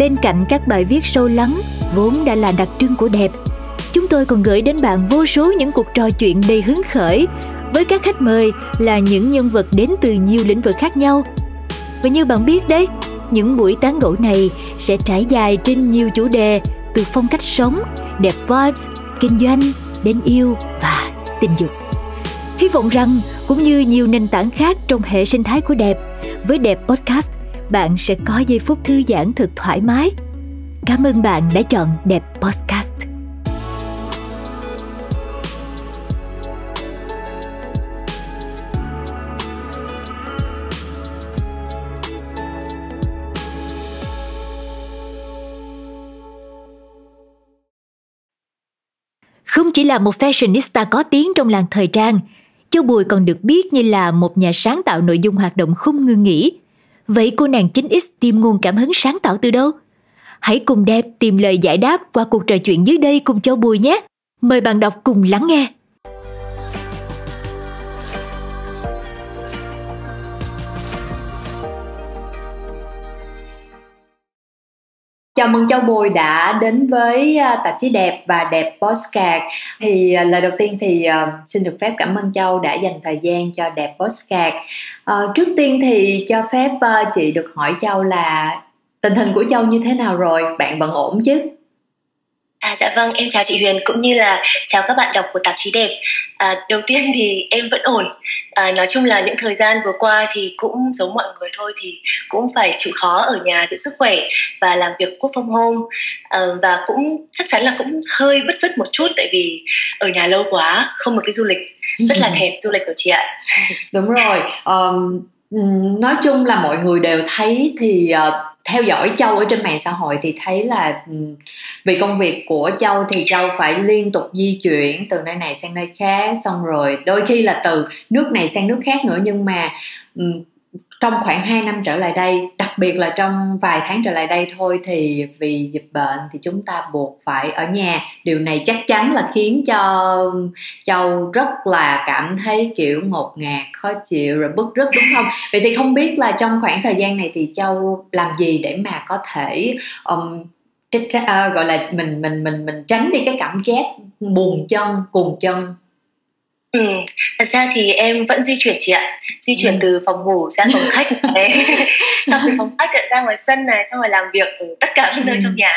bên cạnh các bài viết sâu lắng, vốn đã là đặc trưng của đẹp, chúng tôi còn gửi đến bạn vô số những cuộc trò chuyện đầy hứng khởi. Với các khách mời là những nhân vật đến từ nhiều lĩnh vực khác nhau. Và như bạn biết đấy, những buổi tán gẫu này sẽ trải dài trên nhiều chủ đề, từ phong cách sống, đẹp vibes, kinh doanh, đến yêu và tình dục. Hy vọng rằng cũng như nhiều nền tảng khác trong hệ sinh thái của đẹp, với đẹp podcast bạn sẽ có giây phút thư giãn thật thoải mái. Cảm ơn bạn đã chọn Đẹp Podcast. Không chỉ là một fashionista có tiếng trong làng thời trang, Châu Bùi còn được biết như là một nhà sáng tạo nội dung hoạt động không ngừng nghỉ Vậy cô nàng 9X tìm nguồn cảm hứng sáng tạo từ đâu? Hãy cùng đẹp tìm lời giải đáp qua cuộc trò chuyện dưới đây cùng Châu Bùi nhé. Mời bạn đọc cùng lắng nghe. Chào mừng Châu Bùi đã đến với à, tạp chí đẹp và đẹp postcard. Thì à, lời đầu tiên thì à, xin được phép cảm ơn Châu đã dành thời gian cho đẹp postcard. Ờ, trước tiên thì cho phép chị được hỏi Châu là tình hình của Châu như thế nào rồi? Bạn vẫn ổn chứ? À dạ vâng, em chào chị Huyền cũng như là chào các bạn đọc của tạp chí đẹp. À, đầu tiên thì em vẫn ổn. À, nói chung là những thời gian vừa qua thì cũng giống mọi người thôi thì cũng phải chịu khó ở nhà giữ sức khỏe và làm việc quốc phong home à, và cũng chắc chắn là cũng hơi bứt rứt một chút tại vì ở nhà lâu quá không một cái du lịch rất là thèm du lịch rồi chị ạ. Đúng rồi. Um, nói chung là mọi người đều thấy thì uh, theo dõi châu ở trên mạng xã hội thì thấy là vì công việc của châu thì châu phải liên tục di chuyển từ nơi này sang nơi khác xong rồi đôi khi là từ nước này sang nước khác nữa nhưng mà trong khoảng 2 năm trở lại đây đặc biệt là trong vài tháng trở lại đây thôi thì vì dịch bệnh thì chúng ta buộc phải ở nhà. Điều này chắc chắn là khiến cho châu rất là cảm thấy kiểu ngột ngạt khó chịu rồi bức rứt đúng không? Vậy thì không biết là trong khoảng thời gian này thì châu làm gì để mà có thể um, uh, gọi là mình mình mình mình tránh đi cái cảm giác buồn chân cùng chân? Ừ, thật ra thì em vẫn di chuyển chị ạ Di chuyển ừ. từ phòng ngủ ra phòng khách này Xong từ phòng khách ra ngoài sân này Xong rồi làm việc ở tất cả các nơi ừ. trong nhà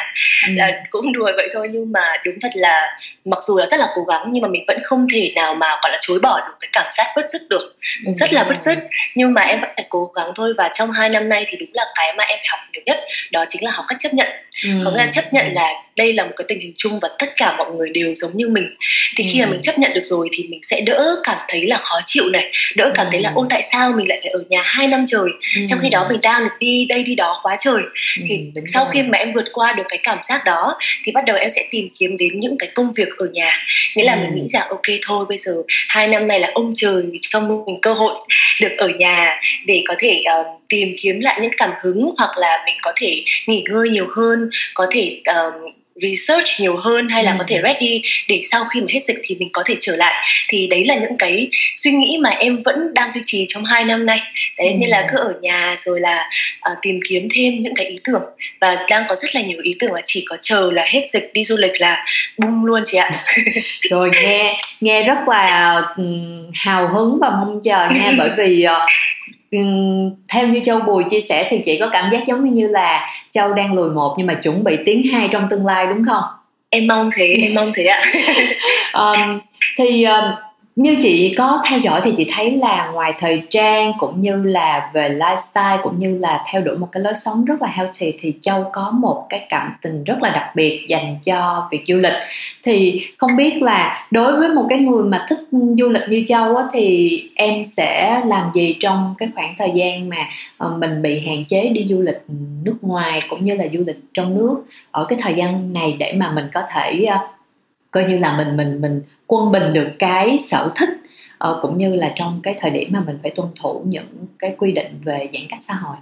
ừ. là Cũng đùa vậy thôi Nhưng mà đúng thật là Mặc dù là rất là cố gắng Nhưng mà mình vẫn không thể nào mà gọi là chối bỏ được cái cảm giác bứt rứt được ừ. Rất là bứt rứt Nhưng mà em vẫn phải cố gắng thôi Và trong hai năm nay thì đúng là cái mà em phải học nhiều nhất Đó chính là học cách chấp nhận ừ. Có nghĩa là chấp nhận là đây là một cái tình hình chung và tất cả mọi người đều giống như mình thì khi mà mình chấp nhận được rồi thì mình sẽ đỡ cảm thấy là khó chịu này đỡ cảm thấy là ô tại sao mình lại phải ở nhà hai năm trời? Trong khi đó mình đang được đi đây đi đó quá trời. Thì sau khi mà em vượt qua được cái cảm giác đó thì bắt đầu em sẽ tìm kiếm đến những cái công việc ở nhà. Nghĩa là mình nghĩ rằng ok thôi bây giờ hai năm này là ông trời cho mình cơ hội được ở nhà để có thể uh, tìm kiếm lại những cảm hứng hoặc là mình có thể nghỉ ngơi nhiều hơn có thể uh, research nhiều hơn hay là ừ. có thể ready để sau khi mà hết dịch thì mình có thể trở lại. Thì đấy là những cái suy nghĩ mà em vẫn đang duy trì trong hai năm nay. Đấy ừ. như là cứ ở nhà rồi là uh, tìm kiếm thêm những cái ý tưởng. Và đang có rất là nhiều ý tưởng là chỉ có chờ là hết dịch đi du lịch là bung luôn chị ạ. Rồi nghe nghe rất là um, hào hứng và mong chờ nha. Bởi vì uh, theo như châu bùi chia sẻ thì chị có cảm giác giống như là châu đang lùi một nhưng mà chuẩn bị tiến hai trong tương lai đúng không? Em mong thế em mong thế ạ. Um, thì uh, như chị có theo dõi thì chị thấy là ngoài thời trang cũng như là về lifestyle cũng như là theo đuổi một cái lối sống rất là healthy thì châu có một cái cảm tình rất là đặc biệt dành cho việc du lịch. Thì không biết là đối với một cái người mà thích du lịch như châu á, thì em sẽ làm gì trong cái khoảng thời gian mà ờ, mình bị hạn chế đi du lịch nước ngoài cũng như là du lịch trong nước ở cái thời gian này để mà mình có thể ờ, coi như là mình mình mình quân bình được cái sở thích uh, cũng như là trong cái thời điểm mà mình phải tuân thủ những cái quy định về giãn cách xã hội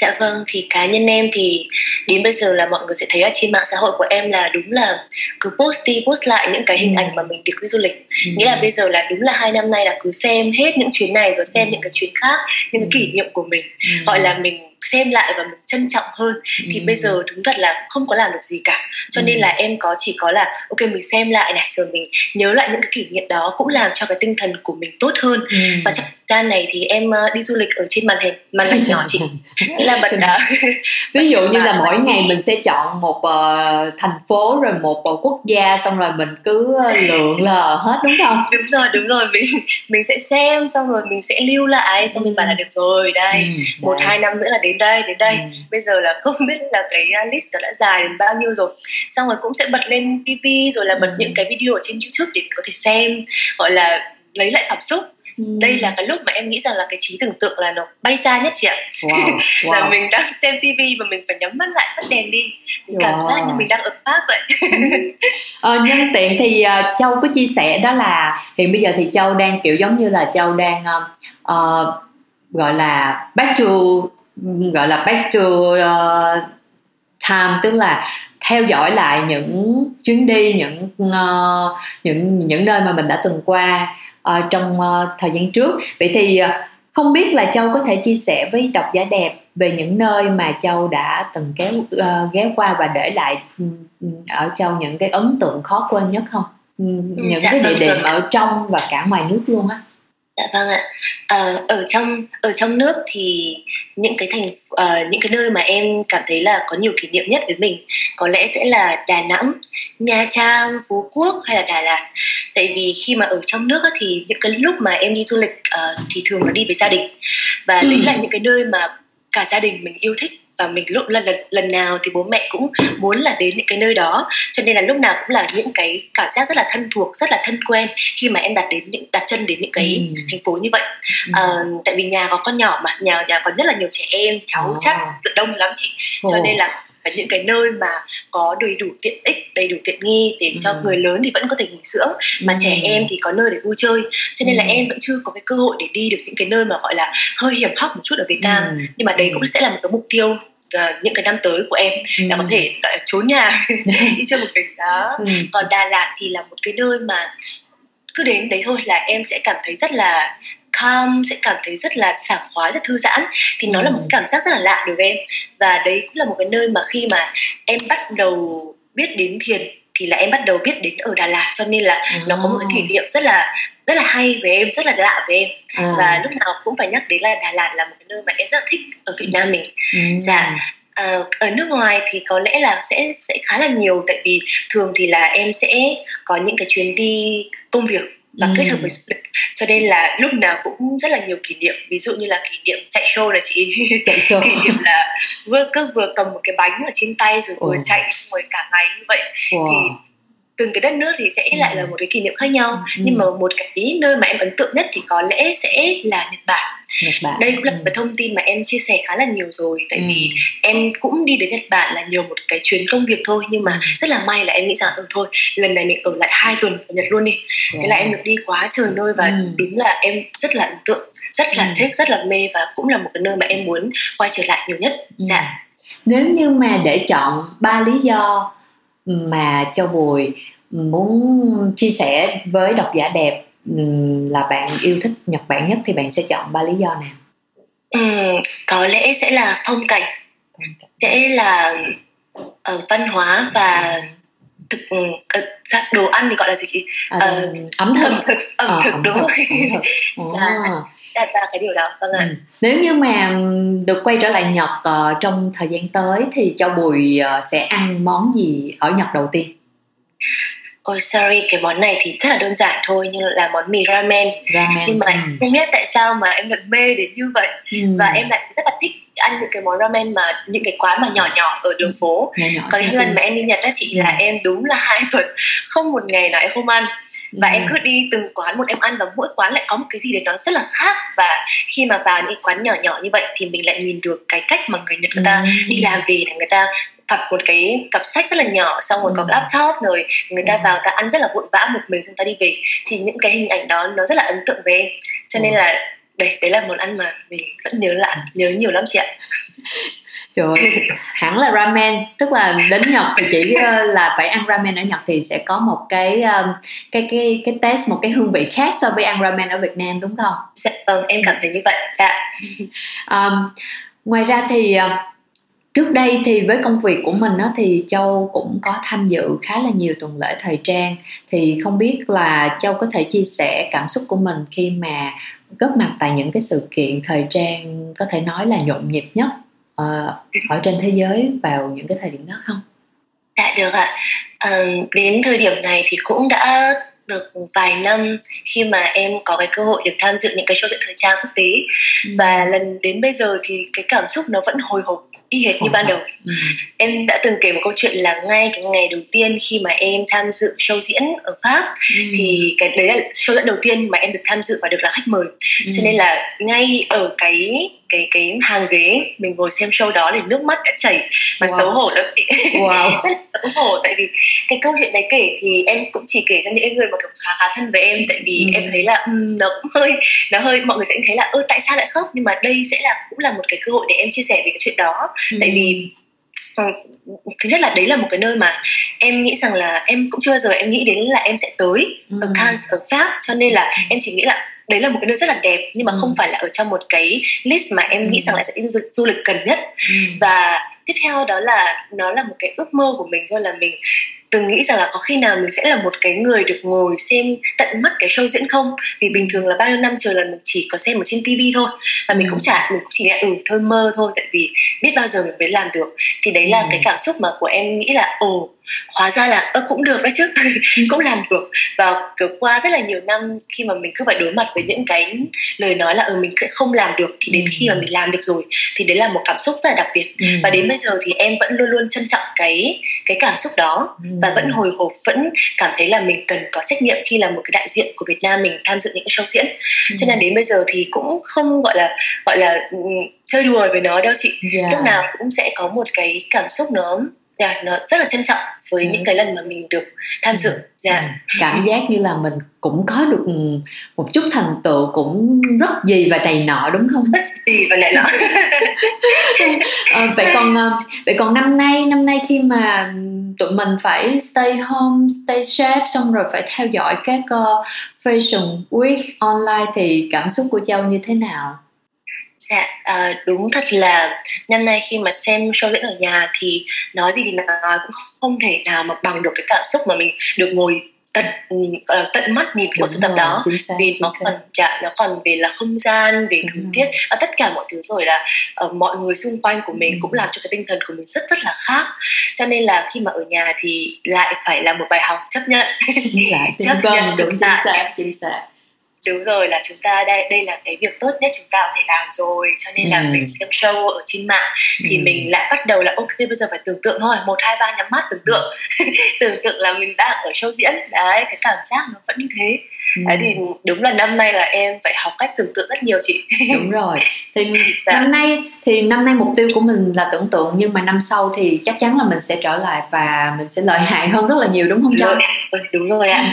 Dạ vâng, thì cá nhân em thì đến bây giờ là mọi người sẽ thấy ở trên mạng xã hội của em là đúng là cứ post đi post lại những cái hình ừ. ảnh mà mình được đi du lịch. Ừ. Nghĩa là bây giờ là đúng là hai năm nay là cứ xem hết những chuyến này rồi xem ừ. những cái chuyến khác, những cái kỷ niệm của mình. Ừ. Gọi là mình xem lại và mình trân trọng hơn thì ừ. bây giờ đúng thật là không có làm được gì cả cho ừ. nên là em có chỉ có là ok mình xem lại này rồi mình nhớ lại những cái kỷ niệm đó cũng làm cho cái tinh thần của mình tốt hơn ừ. và trong gian này thì em uh, đi du lịch ở trên màn hình màn hình nhỏ chị nghĩa là bật đá ví dụ như là mỗi ngày mình sẽ chọn một uh, thành phố rồi một uh, quốc gia xong rồi mình cứ lượn lờ hết đúng không đúng rồi đúng rồi mình mình sẽ xem xong rồi mình sẽ lưu lại xong ừ. mình bảo là được rồi đây ừ, một hai năm nữa là đến đây đến đây ừ. bây giờ là không biết là cái list đã dài đến bao nhiêu rồi xong rồi cũng sẽ bật lên tv rồi là bật ừ. những cái video ở trên youtube để mình có thể xem gọi là lấy lại cảm xúc Ừ. đây là cái lúc mà em nghĩ rằng là cái trí tưởng tượng là nó bay xa nhất chị ạ wow, wow. là mình đang xem tivi và mình phải nhắm mắt lại tắt đèn đi thì wow. cảm giác như mình đang ở Pháp vậy ờ, nhân tiện thì uh, châu có chia sẻ đó là hiện bây giờ thì châu đang kiểu giống như là châu đang uh, gọi là back to gọi là back to uh, time tức là theo dõi lại những chuyến đi những uh, những những nơi mà mình đã từng qua uh, trong uh, thời gian trước. Vậy thì uh, không biết là châu có thể chia sẻ với độc giả đẹp về những nơi mà châu đã từng kéo uh, ghé qua và để lại um, ở châu những cái ấn tượng khó quên nhất không? Um, những dạ, cái địa vâng, điểm vâng. ở trong và cả ngoài nước luôn á Dạ vâng ạ. À, ở trong ở trong nước thì những cái thành uh, những cái nơi mà em cảm thấy là có nhiều kỷ niệm nhất với mình có lẽ sẽ là Đà Nẵng, Nha Trang, Phú Quốc hay là Đà Lạt. Tại vì khi mà ở trong nước thì những cái lúc mà em đi du lịch uh, thì thường là đi với gia đình và ừ. đấy là những cái nơi mà cả gia đình mình yêu thích và mình lúc lần lần lần nào thì bố mẹ cũng muốn là đến những cái nơi đó cho nên là lúc nào cũng là những cái cảm giác rất là thân thuộc rất là thân quen khi mà em đặt đến những đặt chân đến những cái ừ. thành phố như vậy ừ. à, tại vì nhà có con nhỏ mà nhà nhà có rất là nhiều trẻ em cháu oh. chắc đông lắm chị cho oh. nên là những cái nơi mà có đầy đủ tiện ích đầy đủ tiện nghi để cho ừ. người lớn thì vẫn có thể nghỉ dưỡng mà ừ. trẻ em thì có nơi để vui chơi cho nên ừ. là em vẫn chưa có cái cơ hội để đi được những cái nơi mà gọi là hơi hiểm hóc một chút ở Việt Nam ừ. nhưng mà đấy cũng sẽ là một cái mục tiêu uh, những cái năm tới của em ừ. là có thể gọi là trốn nhà đi chơi một mình đó ừ. còn Đà Lạt thì là một cái nơi mà cứ đến đấy thôi là em sẽ cảm thấy rất là calm sẽ cảm thấy rất là sảng khoái rất thư giãn thì nó ừ. là một cái cảm giác rất là lạ đối với em và đấy cũng là một cái nơi mà khi mà em bắt đầu biết đến thiền thì là em bắt đầu biết đến ở Đà Lạt cho nên là à. nó có một cái kỷ niệm rất là rất là hay với em rất là lạ với em à. và lúc nào cũng phải nhắc đến là Đà Lạt là một cái nơi mà em rất là thích ở Việt Nam mình ừ. dạ à, ở nước ngoài thì có lẽ là sẽ sẽ khá là nhiều tại vì thường thì là em sẽ có những cái chuyến đi công việc và ừ. kết hợp với du lịch cho nên là lúc nào cũng rất là nhiều kỷ niệm ví dụ như là kỷ niệm chạy show là chị chạy show. kỷ niệm là vừa cứ vừa cầm một cái bánh ở trên tay rồi vừa oh. chạy xong rồi cả ngày như vậy wow. thì từng cái đất nước thì sẽ ừ. lại là một cái kỷ niệm khác nhau ừ. nhưng mà một cái nơi mà em ấn tượng nhất thì có lẽ sẽ là Nhật Bản Nhật Bản. đây cũng là ừ. một thông tin mà em chia sẻ khá là nhiều rồi tại ừ. vì em cũng đi đến Nhật Bản là nhiều một cái chuyến công việc thôi nhưng mà ừ. rất là may là em nghĩ rằng ừ thôi lần này mình ở lại hai tuần ở Nhật luôn đi wow. thế là em được đi quá trời nơi và ừ. đúng là em rất là ấn tượng rất là ừ. thích rất là mê và cũng là một cái nơi mà em muốn quay trở lại nhiều nhất ừ. dạ nếu như mà để chọn ba lý do mà Châu Bùi muốn chia sẻ với độc giả đẹp là bạn yêu thích Nhật Bản nhất thì bạn sẽ chọn ba lý do nào? Ừ, có lẽ sẽ là phong cảnh, sẽ là uh, văn hóa và thực uh, đồ ăn thì gọi là gì chị? Uh, ẩm thực. Ẩm thực, ẩm à, thực ẩm đúng rồi. đặt ra cái điều đó vâng ạ ừ. nếu như mà được quay trở lại nhật uh, trong thời gian tới thì châu bùi uh, sẽ ăn món gì ở nhật đầu tiên Ôi sorry, cái món này thì rất là đơn giản thôi nhưng là món mì ramen. ramen Nhưng mà ừ. không biết tại sao mà em lại mê đến như vậy Ừ. và em lại rất là thích ăn những cái món ramen mà những cái quán mà nhỏ nhỏ ở đường phố. nhỏ nhỏ Có những lần mà em đi Nhật á chị Ừ. là em đúng là hai tuần không một ngày nào em không ăn và Ừ. em cứ đi từng quán một em ăn và mỗi quán lại có một cái gì đấy nó rất là khác và khi mà vào những quán nhỏ nhỏ như vậy thì mình lại nhìn được cái cách mà người Nhật người ta Ừ. đi làm về là người ta cặp một cái cặp sách rất là nhỏ xong rồi có Ừ. laptop rồi người ta Ừ. vào ta ăn rất là vội vã một mình chúng ta đi về thì những cái hình ảnh đó nó rất là ấn tượng với em cho nên Ừ. là đấy đấy là món ăn mà mình vẫn nhớ lại nhớ nhiều lắm chị ạ Trời hẳn là ramen. Tức là đến Nhật thì chỉ ờ, là phải ăn ramen ở Nhật thì sẽ có một cái cái cái cái test một cái hương vị khác so với ăn ramen ở Việt Nam đúng không? dạ vâng em cảm thấy như vậy. Dạ. Um, ngoài ra thì uh, trước đây thì với công việc của mình đó thì Châu cũng có tham dự khá là nhiều tuần lễ thời trang. Thì không biết là Châu có thể chia sẻ cảm xúc của mình khi mà góp mặt tại những cái sự kiện thời trang có thể nói là nhộn nhịp nhất ờ, ở trên thế giới vào những cái thời điểm đó không? Dạ được ạ. Ờ, đến thời điểm này thì cũng đã được vài năm khi mà em có cái cơ hội được tham dự những cái show diễn thời trang quốc tế và lần đến bây giờ thì cái cảm xúc nó vẫn hồi hộp y hệt như ban đầu. Ừ. Em đã từng kể một câu chuyện là ngay cái ngày đầu tiên khi mà em tham dự show diễn ở Pháp Ừ. thì cái đấy là show diễn đầu tiên mà em được tham dự và được là khách mời. Ừ. Cho nên là ngay ở cái cái cái hàng ghế mình ngồi xem show đó thì nước mắt đã chảy và Wow. xấu hổ lắm wow. rất là xấu hổ tại vì cái câu chuyện đấy kể thì em cũng chỉ kể cho những cái người mà kiểu khá khá thân với em tại vì Ừ. em thấy là um, nó cũng hơi nó hơi mọi người sẽ thấy là ơ tại sao lại khóc nhưng mà đây sẽ là cũng là một cái cơ hội để em chia sẻ về cái chuyện đó tại vì ừ, thứ nhất là đấy là một cái nơi mà em nghĩ rằng là em cũng chưa bao giờ em nghĩ đến là em sẽ tới Ừ. ở Cannes ở Pháp cho nên là em chỉ nghĩ là đấy là một cái nơi rất là đẹp nhưng mà Ừ. không phải là ở trong một cái list mà em nghĩ Ừ. rằng là sẽ đi du, du lịch gần nhất Ừ. và tiếp theo đó là nó là một cái ước mơ của mình thôi là mình từng nghĩ rằng là có khi nào mình sẽ là một cái người được ngồi xem tận mắt cái show diễn không vì bình thường là bao nhiêu năm trời là mình chỉ có xem ở trên tivi thôi và mình Ừ. cũng chả mình cũng chỉ là ừ thôi mơ thôi tại vì biết bao giờ mình mới làm được thì đấy là Ừ. cái cảm xúc mà của em nghĩ là ồ hóa ra là ơ cũng được đấy chứ cũng làm được và kiểu qua rất là nhiều năm khi mà mình cứ phải đối mặt với những cái lời nói là ừ mình sẽ không làm được thì đến Ừ. khi mà mình làm được rồi thì đấy là một cảm xúc rất là đặc biệt Ừ. và đến bây giờ thì em vẫn luôn luôn trân trọng cái cái cảm xúc đó Ừ. và vẫn hồi hộp vẫn cảm thấy là mình cần có trách nhiệm khi là một cái đại diện của Việt Nam mình tham dự những cái show diễn Ừ. cho nên đến bây giờ thì cũng không gọi là gọi là ừ, chơi đùa với nó đâu chị Dạ. lúc nào cũng sẽ có một cái cảm xúc nó dạ, nó rất là trân trọng với Ừ. những cái lần mà mình được tham dự. Dạ. Ừ. cảm giác như là mình cũng có được một chút thành tựu cũng rất gì và đầy nọ đúng không? Rất gì và lại nọ. Ờ, vậy còn ờ, vậy còn năm nay năm nay khi mà tụi mình phải stay home stay safe xong rồi phải theo dõi các ờ, fashion week online thì cảm xúc của châu như thế nào Dạ, à, đúng thật là năm nay khi mà xem show diễn ở nhà thì nói gì thì nói cũng không thể nào mà bằng được cái cảm xúc mà mình được ngồi tận là tận mắt nhìn cái bộ sưu tập đó. vì nó còn dạ, nó còn về là không gian về thời tiết và tất cả mọi thứ rồi là ở mọi người xung quanh của mình Ừ. cũng làm cho cái tinh thần của mình rất rất là khác. Cho nên là khi mà ở nhà thì lại phải là một bài học chấp nhận. Chấp vâng nhận thực chính tại. chính xác đúng rồi là chúng ta đây đây là cái việc tốt nhất chúng ta có thể làm rồi cho nên là Ừ. mình xem show ở trên mạng thì Ừ. mình lại bắt đầu là ok bây giờ phải tưởng tượng thôi một hai ba nhắm mắt tưởng tượng tưởng tượng là mình đang ở show diễn đấy cái cảm giác nó vẫn như thế Ừ. đấy thì đúng là năm nay là em phải học cách tưởng tượng rất nhiều chị đúng rồi thì Dạ. năm nay thì năm nay mục tiêu của mình là tưởng tượng nhưng mà năm sau thì chắc chắn là mình sẽ trở lại và mình sẽ lợi hại hơn rất là nhiều đúng không Châu? ừ, đúng rồi ạ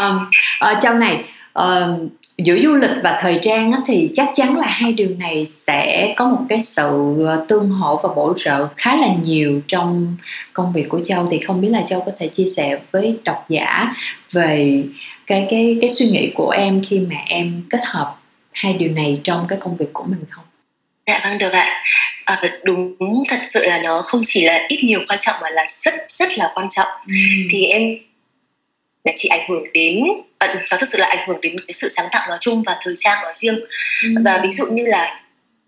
um, uh, Châu này ờ, giữa du lịch và thời trang á, thì chắc chắn là hai điều này sẽ có một cái sự ờ, tương hỗ và bổ trợ khá là nhiều trong công việc của Châu thì không biết là Châu có thể chia sẻ với độc giả về cái cái cái suy nghĩ của em khi mà em kết hợp hai điều này trong cái công việc của mình không? Dạ vâng được ạ. À, đúng thật sự là nó không chỉ là ít nhiều quan trọng mà là rất rất là quan trọng. Thì em đã chỉ ảnh hưởng đến à, nó thực sự là ảnh hưởng đến cái sự sáng tạo nói chung và thời trang nói riêng. Ừ. Và ví dụ như là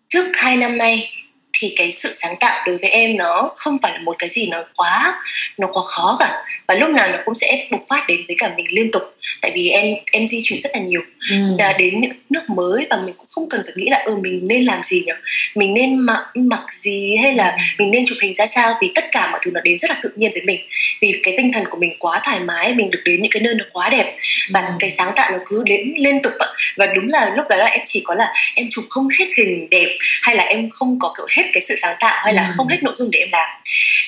trước hai năm nay thì cái sự sáng tạo đối với em nó không phải là một cái gì nó quá nó quá khó cả và lúc nào nó cũng sẽ bộc phát đến với cả mình liên tục tại vì em em di chuyển rất là nhiều ừ. đến những nước mới và mình cũng không cần phải nghĩ là ừ mình nên làm gì nhỉ mình nên mặc mặc gì hay là ừ. mình nên chụp hình ra sao vì tất cả mọi thứ nó đến rất là tự nhiên với mình vì cái tinh thần của mình quá thoải mái mình được đến những cái nơi nó quá đẹp và ừ. cái sáng tạo nó cứ đến liên tục và đúng là lúc đó là em chỉ có là em chụp không hết hình đẹp hay là em không có kiểu hết cái sự sáng tạo hay là ừ. không hết nội dung để em làm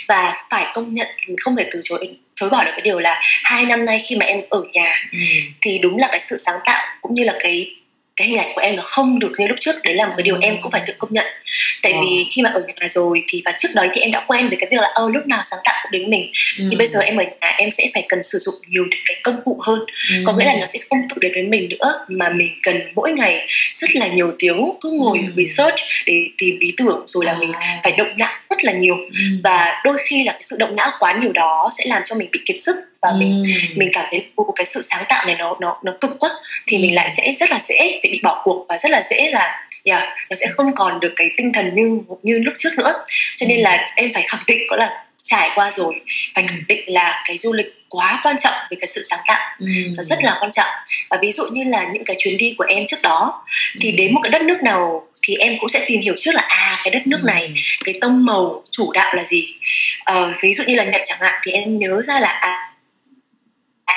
và phải công nhận không thể từ chối chối bỏ được cái điều là hai năm nay khi mà em ở nhà ừ. thì đúng là cái sự sáng tạo cũng như là cái cái hình ảnh của em nó không được như lúc trước đấy là một cái điều em cũng phải tự công nhận tại wow. vì khi mà ở nhà rồi thì và trước đấy thì em đã quen với cái việc là ơ lúc nào sáng tạo cũng đến mình ừ. thì bây giờ em ở nhà em sẽ phải cần sử dụng nhiều cái công cụ hơn ừ. có nghĩa là nó sẽ không tự đến với mình nữa mà mình cần mỗi ngày rất là nhiều tiếng cứ ngồi ừ. research để tìm ý tưởng rồi là mình phải động não rất là nhiều ừ. và đôi khi là cái sự động não quá nhiều đó sẽ làm cho mình bị kiệt sức và ừ. mình mình cảm thấy một cái sự sáng tạo này nó nó nó cực quá thì mình lại sẽ rất là dễ sẽ bị bỏ cuộc và rất là dễ là yeah, nó sẽ không còn được cái tinh thần như như lúc trước nữa. Cho nên là em phải khẳng định có là trải qua rồi phải khẳng định là cái du lịch quá quan trọng về cái sự sáng tạo ừ. và rất là quan trọng. Và ví dụ như là những cái chuyến đi của em trước đó thì đến một cái đất nước nào thì em cũng sẽ tìm hiểu trước là à cái đất nước này cái tông màu chủ đạo là gì. Ờ, ví dụ như là nhật chẳng hạn thì em nhớ ra là à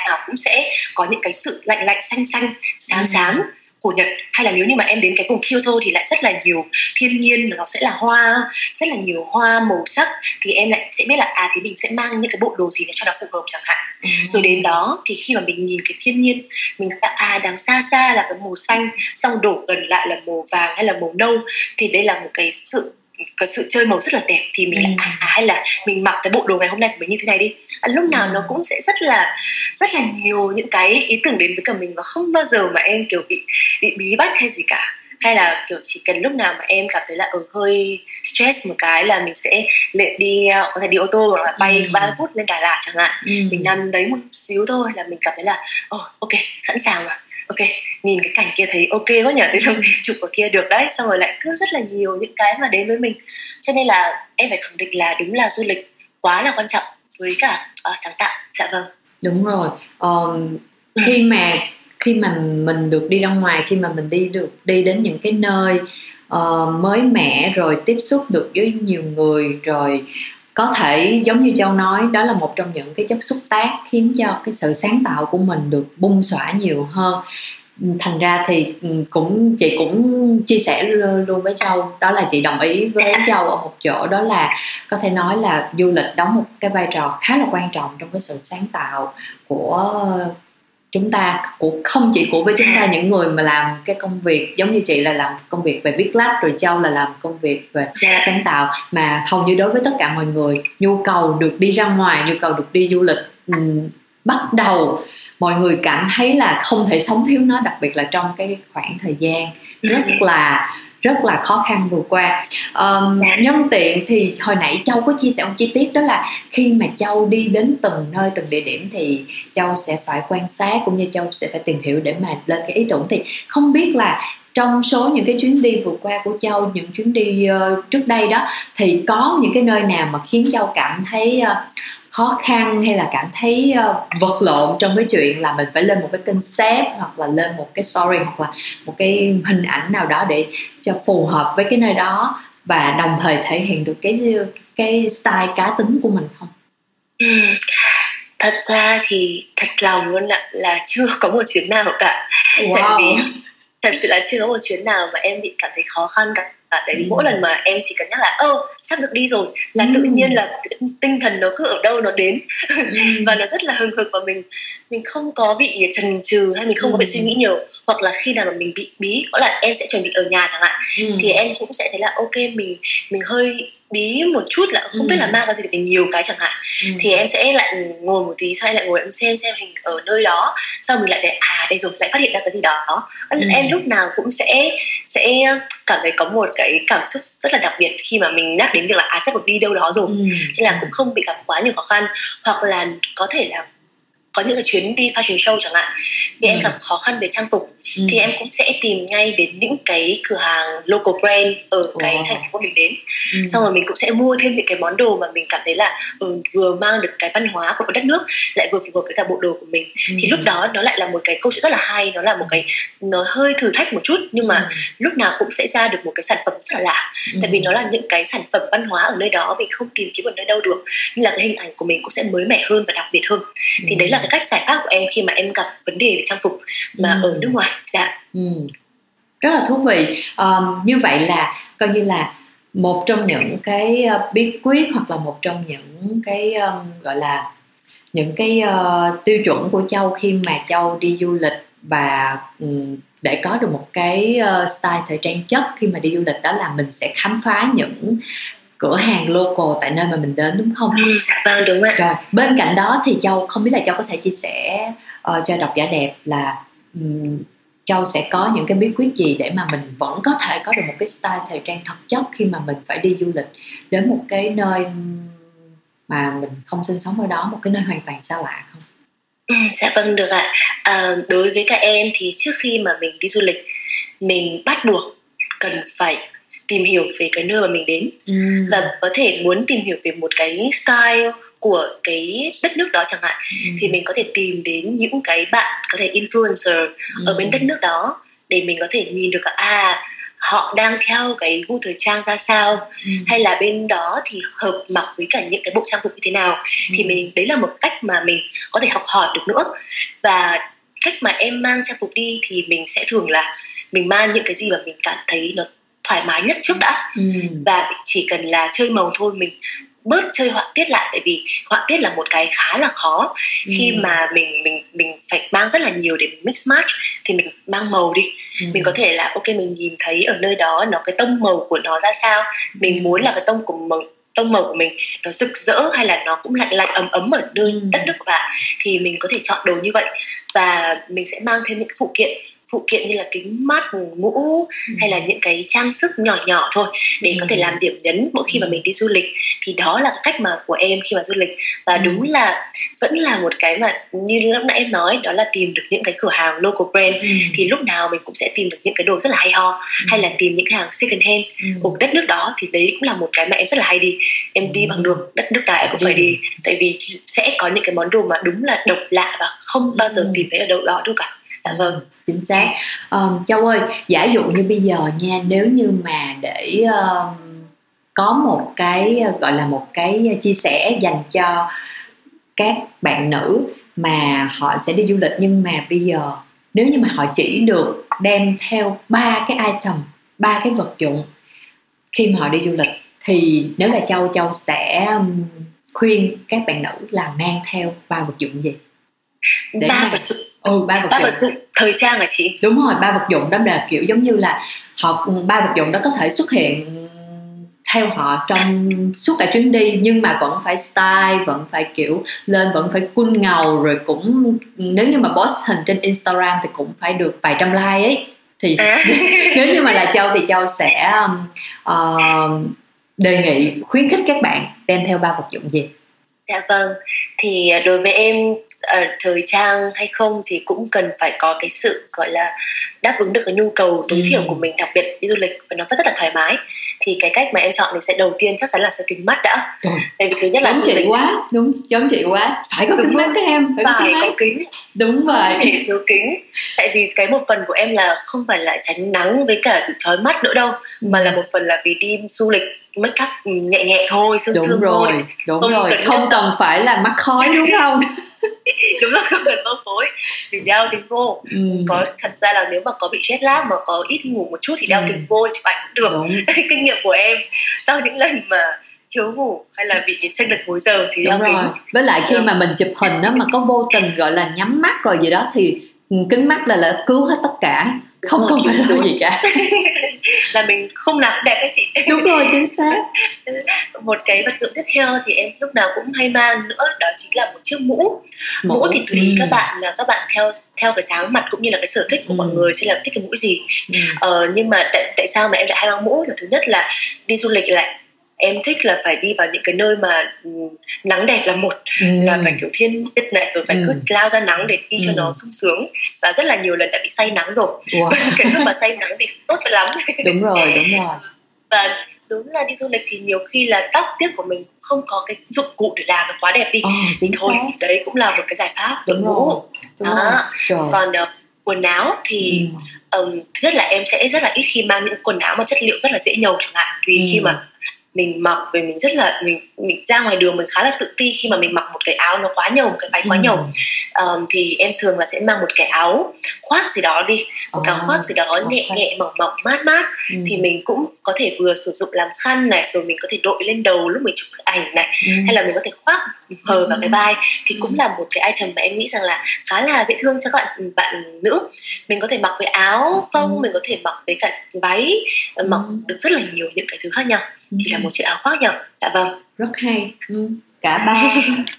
nào cũng sẽ có những cái sự lạnh lạnh xanh xanh xám ừ. xám của Nhật hay là nếu như mà em đến cái vùng Kyoto thì lại rất là nhiều thiên nhiên nó sẽ là hoa rất là nhiều hoa màu sắc thì em lại sẽ biết là à thì mình sẽ mang những cái bộ đồ gì để cho nó phù hợp chẳng hạn ừ. rồi đến đó thì khi mà mình nhìn cái thiên nhiên mình đã à đằng xa xa là cái màu xanh xong đổ gần lại là màu vàng hay là màu nâu thì đây là một cái sự có sự chơi màu rất là đẹp thì mình ừ. lại à, à hay là mình mặc cái bộ đồ ngày hôm nay của mình như thế này đi à, lúc nào nó cũng sẽ rất là rất là nhiều những cái ý tưởng đến với cả mình và không bao giờ mà em kiểu bị bị bí bách hay gì cả. Hay là kiểu chỉ cần lúc nào mà em cảm thấy là ở ừ, hơi stress một cái là mình sẽ lệ đi ờ, có thể đi ô tô hoặc là bay ừ. 30 phút lên Đà Lạt chẳng hạn. Ừ. mình nằm đấy một xíu thôi là mình cảm thấy là oh, ok sẵn sàng rồi. Ok nhìn cái cảnh kia thấy ok quá nhỉ? Thì xong chụp ở kia được đấy. Xong rồi lại cứ rất là nhiều những cái mà đến với mình. Cho nên là em phải khẳng định là đúng là du lịch quá là quan trọng với cả uh, sáng tạo. Dạ vâng. Đúng rồi. Um, khi mà khi mà mình được đi ra ngoài khi mà mình đi được đi đến những cái nơi uh, mới mẻ rồi tiếp xúc được với nhiều người rồi có thể giống như châu nói đó là một trong những cái chất xúc tác khiến cho cái sự sáng tạo của mình được bung xõa nhiều hơn thành ra thì ừ, cũng chị cũng chia sẻ luôn với châu đó là chị đồng ý với châu ở một chỗ đó là có thể nói là du lịch đóng một cái vai trò khá là quan trọng trong cái sự sáng tạo của chúng ta của không chỉ của với chúng ta những người mà làm cái công việc giống như chị là làm công việc về viết lách rồi châu là làm công việc về sáng tạo mà hầu như đối với tất cả mọi người nhu cầu được đi ra ngoài nhu cầu được đi du lịch um, bắt đầu mọi người cảm thấy là không thể sống thiếu nó đặc biệt là trong cái khoảng thời gian rất là rất là khó khăn vừa qua. Um, nhân tiện thì hồi nãy châu có chia sẻ một chi tiết đó là khi mà châu đi đến từng nơi từng địa điểm thì châu sẽ phải quan sát cũng như châu sẽ phải tìm hiểu để mà lên cái ý tưởng. Thì không biết là trong số những cái chuyến đi vừa qua của châu những chuyến đi uh, trước đây đó thì có những cái nơi nào mà khiến châu cảm thấy uh, khó khăn hay là cảm thấy uh, vật lộn trong cái chuyện là mình phải lên một cái concept hoặc là lên một cái story hoặc là một cái hình ảnh nào đó để cho phù hợp với cái nơi đó và đồng thời thể hiện được cái cái style cá tính của mình không? Ừ. Thật ra thì thật lòng luôn là là chưa có một chuyến nào cả. Wow. Tại vì thật sự là chưa có một chuyến nào mà em bị cảm thấy khó khăn cả à, tại vì ừ. mỗi lần mà em chỉ cần nhắc là ơ sắp được đi rồi là ừ. tự nhiên là tinh thần nó cứ ở đâu nó đến ừ. và nó rất là hừng hực và mình mình không có bị chần chừ hay mình không ừ. có bị suy nghĩ nhiều hoặc là khi nào mà mình bị bí có là em sẽ chuẩn bị ở nhà chẳng hạn ừ. thì em cũng sẽ thấy là ok mình mình hơi bí một chút là không ừ. biết là mang cái gì thì nhiều cái chẳng hạn ừ. thì em sẽ lại ngồi một tí sau lại ngồi em xem xem hình ở nơi đó sau mình lại thấy à đây rồi lại phát hiện ra cái gì đó ừ. em lúc nào cũng sẽ sẽ cảm thấy có một cái cảm xúc rất là đặc biệt khi mà mình nhắc đến việc là à sắp được đi đâu đó rồi ừ. nên là cũng không bị gặp quá nhiều khó khăn hoặc là có thể là có những cái chuyến đi fashion show chẳng hạn thì ừ. em gặp khó khăn về trang phục ừ. thì em cũng sẽ tìm ngay đến những cái cửa hàng local brand ở wow. cái thành phố mình đến ừ. xong rồi mình cũng sẽ mua thêm những cái món đồ mà mình cảm thấy là ừ, vừa mang được cái văn hóa của đất nước lại vừa phù hợp với cả bộ đồ của mình ừ. thì lúc đó nó lại là một cái câu chuyện rất là hay nó là một cái nó hơi thử thách một chút nhưng mà ừ. lúc nào cũng sẽ ra được một cái sản phẩm rất là lạ ừ. tại vì nó là những cái sản phẩm văn hóa ở nơi đó mình không tìm kiếm ở nơi đâu được nên là cái hình ảnh của mình cũng sẽ mới mẻ hơn và đặc biệt hơn ừ. thì đấy là cái cách giải pháp của em khi mà em gặp vấn đề về trang phục mà ừ. ở nước ngoài dạ ừ. rất là thú vị um, như vậy là coi như là một trong những cái uh, bí quyết hoặc là một trong những cái um, gọi là những cái uh, tiêu chuẩn của châu khi mà châu đi du lịch và um, để có được một cái uh, style thời trang chất khi mà đi du lịch đó là mình sẽ khám phá những cửa hàng local tại nơi mà mình đến đúng không? Ừ, dạ vâng đúng ạ. Rồi bên cạnh đó thì châu không biết là châu có thể chia sẻ uh, cho độc giả đẹp là um, châu sẽ có những cái bí quyết gì để mà mình vẫn có thể có được một cái style thời trang thật chất khi mà mình phải đi du lịch đến một cái nơi mà mình không sinh sống ở đó một cái nơi hoàn toàn xa lạ không? Ừ, dạ vâng được ạ. À, đối với các em thì trước khi mà mình đi du lịch mình bắt buộc cần phải tìm hiểu về cái nơi mà mình đến ừ. và có thể muốn tìm hiểu về một cái style của cái đất nước đó chẳng hạn ừ. thì mình có thể tìm đến những cái bạn có thể influencer ừ. ở bên đất nước đó để mình có thể nhìn được à họ đang theo cái gu thời trang ra sao ừ. hay là bên đó thì hợp mặc với cả những cái bộ trang phục như thế nào ừ. thì mình đấy là một cách mà mình có thể học hỏi được nữa và cách mà em mang trang phục đi thì mình sẽ thường là mình mang những cái gì mà mình cảm thấy nó thoải mái nhất trước đã ừ. và chỉ cần là chơi màu thôi mình bớt chơi họa tiết lại tại vì họa tiết là một cái khá là khó ừ. khi mà mình mình mình phải mang rất là nhiều để mình mix match thì mình mang màu đi ừ. mình có thể là ok mình nhìn thấy ở nơi đó nó cái tông màu của nó ra sao mình ừ. muốn là cái tông của màu tông màu của mình nó rực rỡ hay là nó cũng lạnh lạnh ấm ấm ở nơi ừ. đất nước của bạn thì mình có thể chọn đồ như vậy và mình sẽ mang thêm những cái phụ kiện phụ kiện như là kính mắt mũ ừ. hay là những cái trang sức nhỏ nhỏ thôi để ừ. có thể ừ. làm điểm nhấn mỗi khi mà mình đi du lịch thì đó là cách mà của em khi mà du lịch và ừ. đúng là vẫn là một cái mà như lúc nãy em nói đó là tìm được những cái cửa hàng local brand ừ. thì lúc nào mình cũng sẽ tìm được những cái đồ rất là hay ho ừ. hay là tìm những cái hàng second hand ừ. của đất nước đó thì đấy cũng là một cái mà em rất là hay đi em đi bằng đường đất nước nào cũng phải đi tại vì sẽ có những cái món đồ mà đúng là độc lạ và không bao giờ tìm thấy ở đâu đó đâu cả dạ vâng chính xác. Um, châu ơi giả dụ như bây giờ nha nếu như mà để um, có một cái gọi là một cái chia sẻ dành cho các bạn nữ mà họ sẽ đi du lịch nhưng mà bây giờ nếu như mà họ chỉ được đem theo ba cái item ba cái vật dụng khi mà họ đi du lịch thì nếu là châu châu sẽ khuyên các bạn nữ là mang theo ba vật dụng gì? Để ba vật dụng ừ ba vật, ba vật dụng. thời trang hả chị? Đúng rồi ba vật dụng đó là kiểu giống như là họ ba vật dụng đó có thể xuất hiện theo họ trong suốt cả chuyến đi nhưng mà vẫn phải style vẫn phải kiểu lên vẫn phải cool ngầu rồi cũng nếu như mà post hình trên Instagram thì cũng phải được vài trăm like ấy. Thì à. nếu như mà là châu thì châu sẽ uh, đề nghị khuyến khích các bạn đem theo ba vật dụng gì dạ vâng thì đối với em uh, thời trang hay không thì cũng cần phải có cái sự gọi là đáp ứng được cái nhu cầu tối thiểu của ừ. mình đặc biệt đi du lịch và nó rất là thoải mái thì cái cách mà em chọn thì sẽ đầu tiên chắc chắn là sẽ kính mắt đã. Ừ. tại vì thứ nhất là giống du lịch quá đúng giống chị quá. Phải có kính mắt các em phải, phải có kính. Đúng vậy. không thể thiếu kính. Tại vì cái một phần của em là không phải là tránh nắng với cả bị chói mắt nữa đâu mà là một phần là vì đi du lịch make up nhẹ nhẹ thôi sương đúng sương rồi, thôi đúng không rồi. cần không cần phải là mắc khói đúng không đúng rồi không cần mơ phối. Mình đeo kính vô. Ừ. có thật ra là nếu mà có bị jet lag mà có ít ngủ một chút thì đeo ừ. kính vô chụp ảnh cũng được. Kinh nghiệm của em sau những lần mà thiếu ngủ hay là bị tranh lệch múi giờ thì đeo kính. với lại khi mà mình chụp hình đó mà có vô tình gọi là nhắm mắt rồi gì đó thì kính mắt là là cứu hết tất cả không không phải lo gì cả. là mình không làm đẹp đấy chị. Đúng rồi chính xác. Một cái vật dụng tiếp theo thì em lúc nào cũng hay mang nữa đó chính là một chiếc mũ. Mũ, mũ thì tùy ừ. các bạn là các bạn theo theo cái dáng mặt cũng như là cái sở thích của ừ. mọi người sẽ làm thích cái mũ gì. Ừ. ờ, nhưng mà tại, tại sao mà em lại hay mang mũ? Là thứ nhất là đi du lịch lại em thích là phải đi vào những cái nơi mà ừ, nắng đẹp là một ừ. là phải kiểu thiên nhiên này rồi phải ừ. cứ lao ra nắng để đi cho ừ. nó sung sướng và rất là nhiều lần đã bị say nắng rồi wow. cái lúc mà say nắng thì tốt cho lắm đúng rồi đúng rồi và đúng là đi du lịch thì nhiều khi là tóc tiếc của mình không có cái dụng cụ để làm nó quá đẹp đi oh, thì thôi xác. đấy cũng là một cái giải pháp đúng đúng đó. Rồi. còn uh, quần áo thì ừ. um, thứ nhất là em sẽ rất là ít khi mang những quần áo mà chất liệu rất là dễ nhầu chẳng hạn vì ừ. khi mà mình mặc về mình rất là mình mình ra ngoài đường mình khá là tự ti khi mà mình mặc một cái áo nó quá một cái váy quá ừ. nhầu um, thì em thường là sẽ mang một cái áo khoác gì đó đi một cái áo khoác gì đó nhẹ nhẹ mỏng mỏng mát mát. Ừ. thì mình cũng có thể vừa sử dụng làm khăn này rồi mình có thể đội lên đầu lúc mình chụp ảnh này ừ. hay là mình có thể khoác hờ vào cái vai. Thì cũng là một cái item mà em nghĩ rằng là khá là dễ thương cho các bạn bạn nữ. Mình có thể mặc với áo phông ừ. mình có thể mặc với cả váy mặc được rất là nhiều những cái thứ khác nhau thì là một chiếc áo khoác nhở dạ vâng. Rất hay. Ừ. cả ba.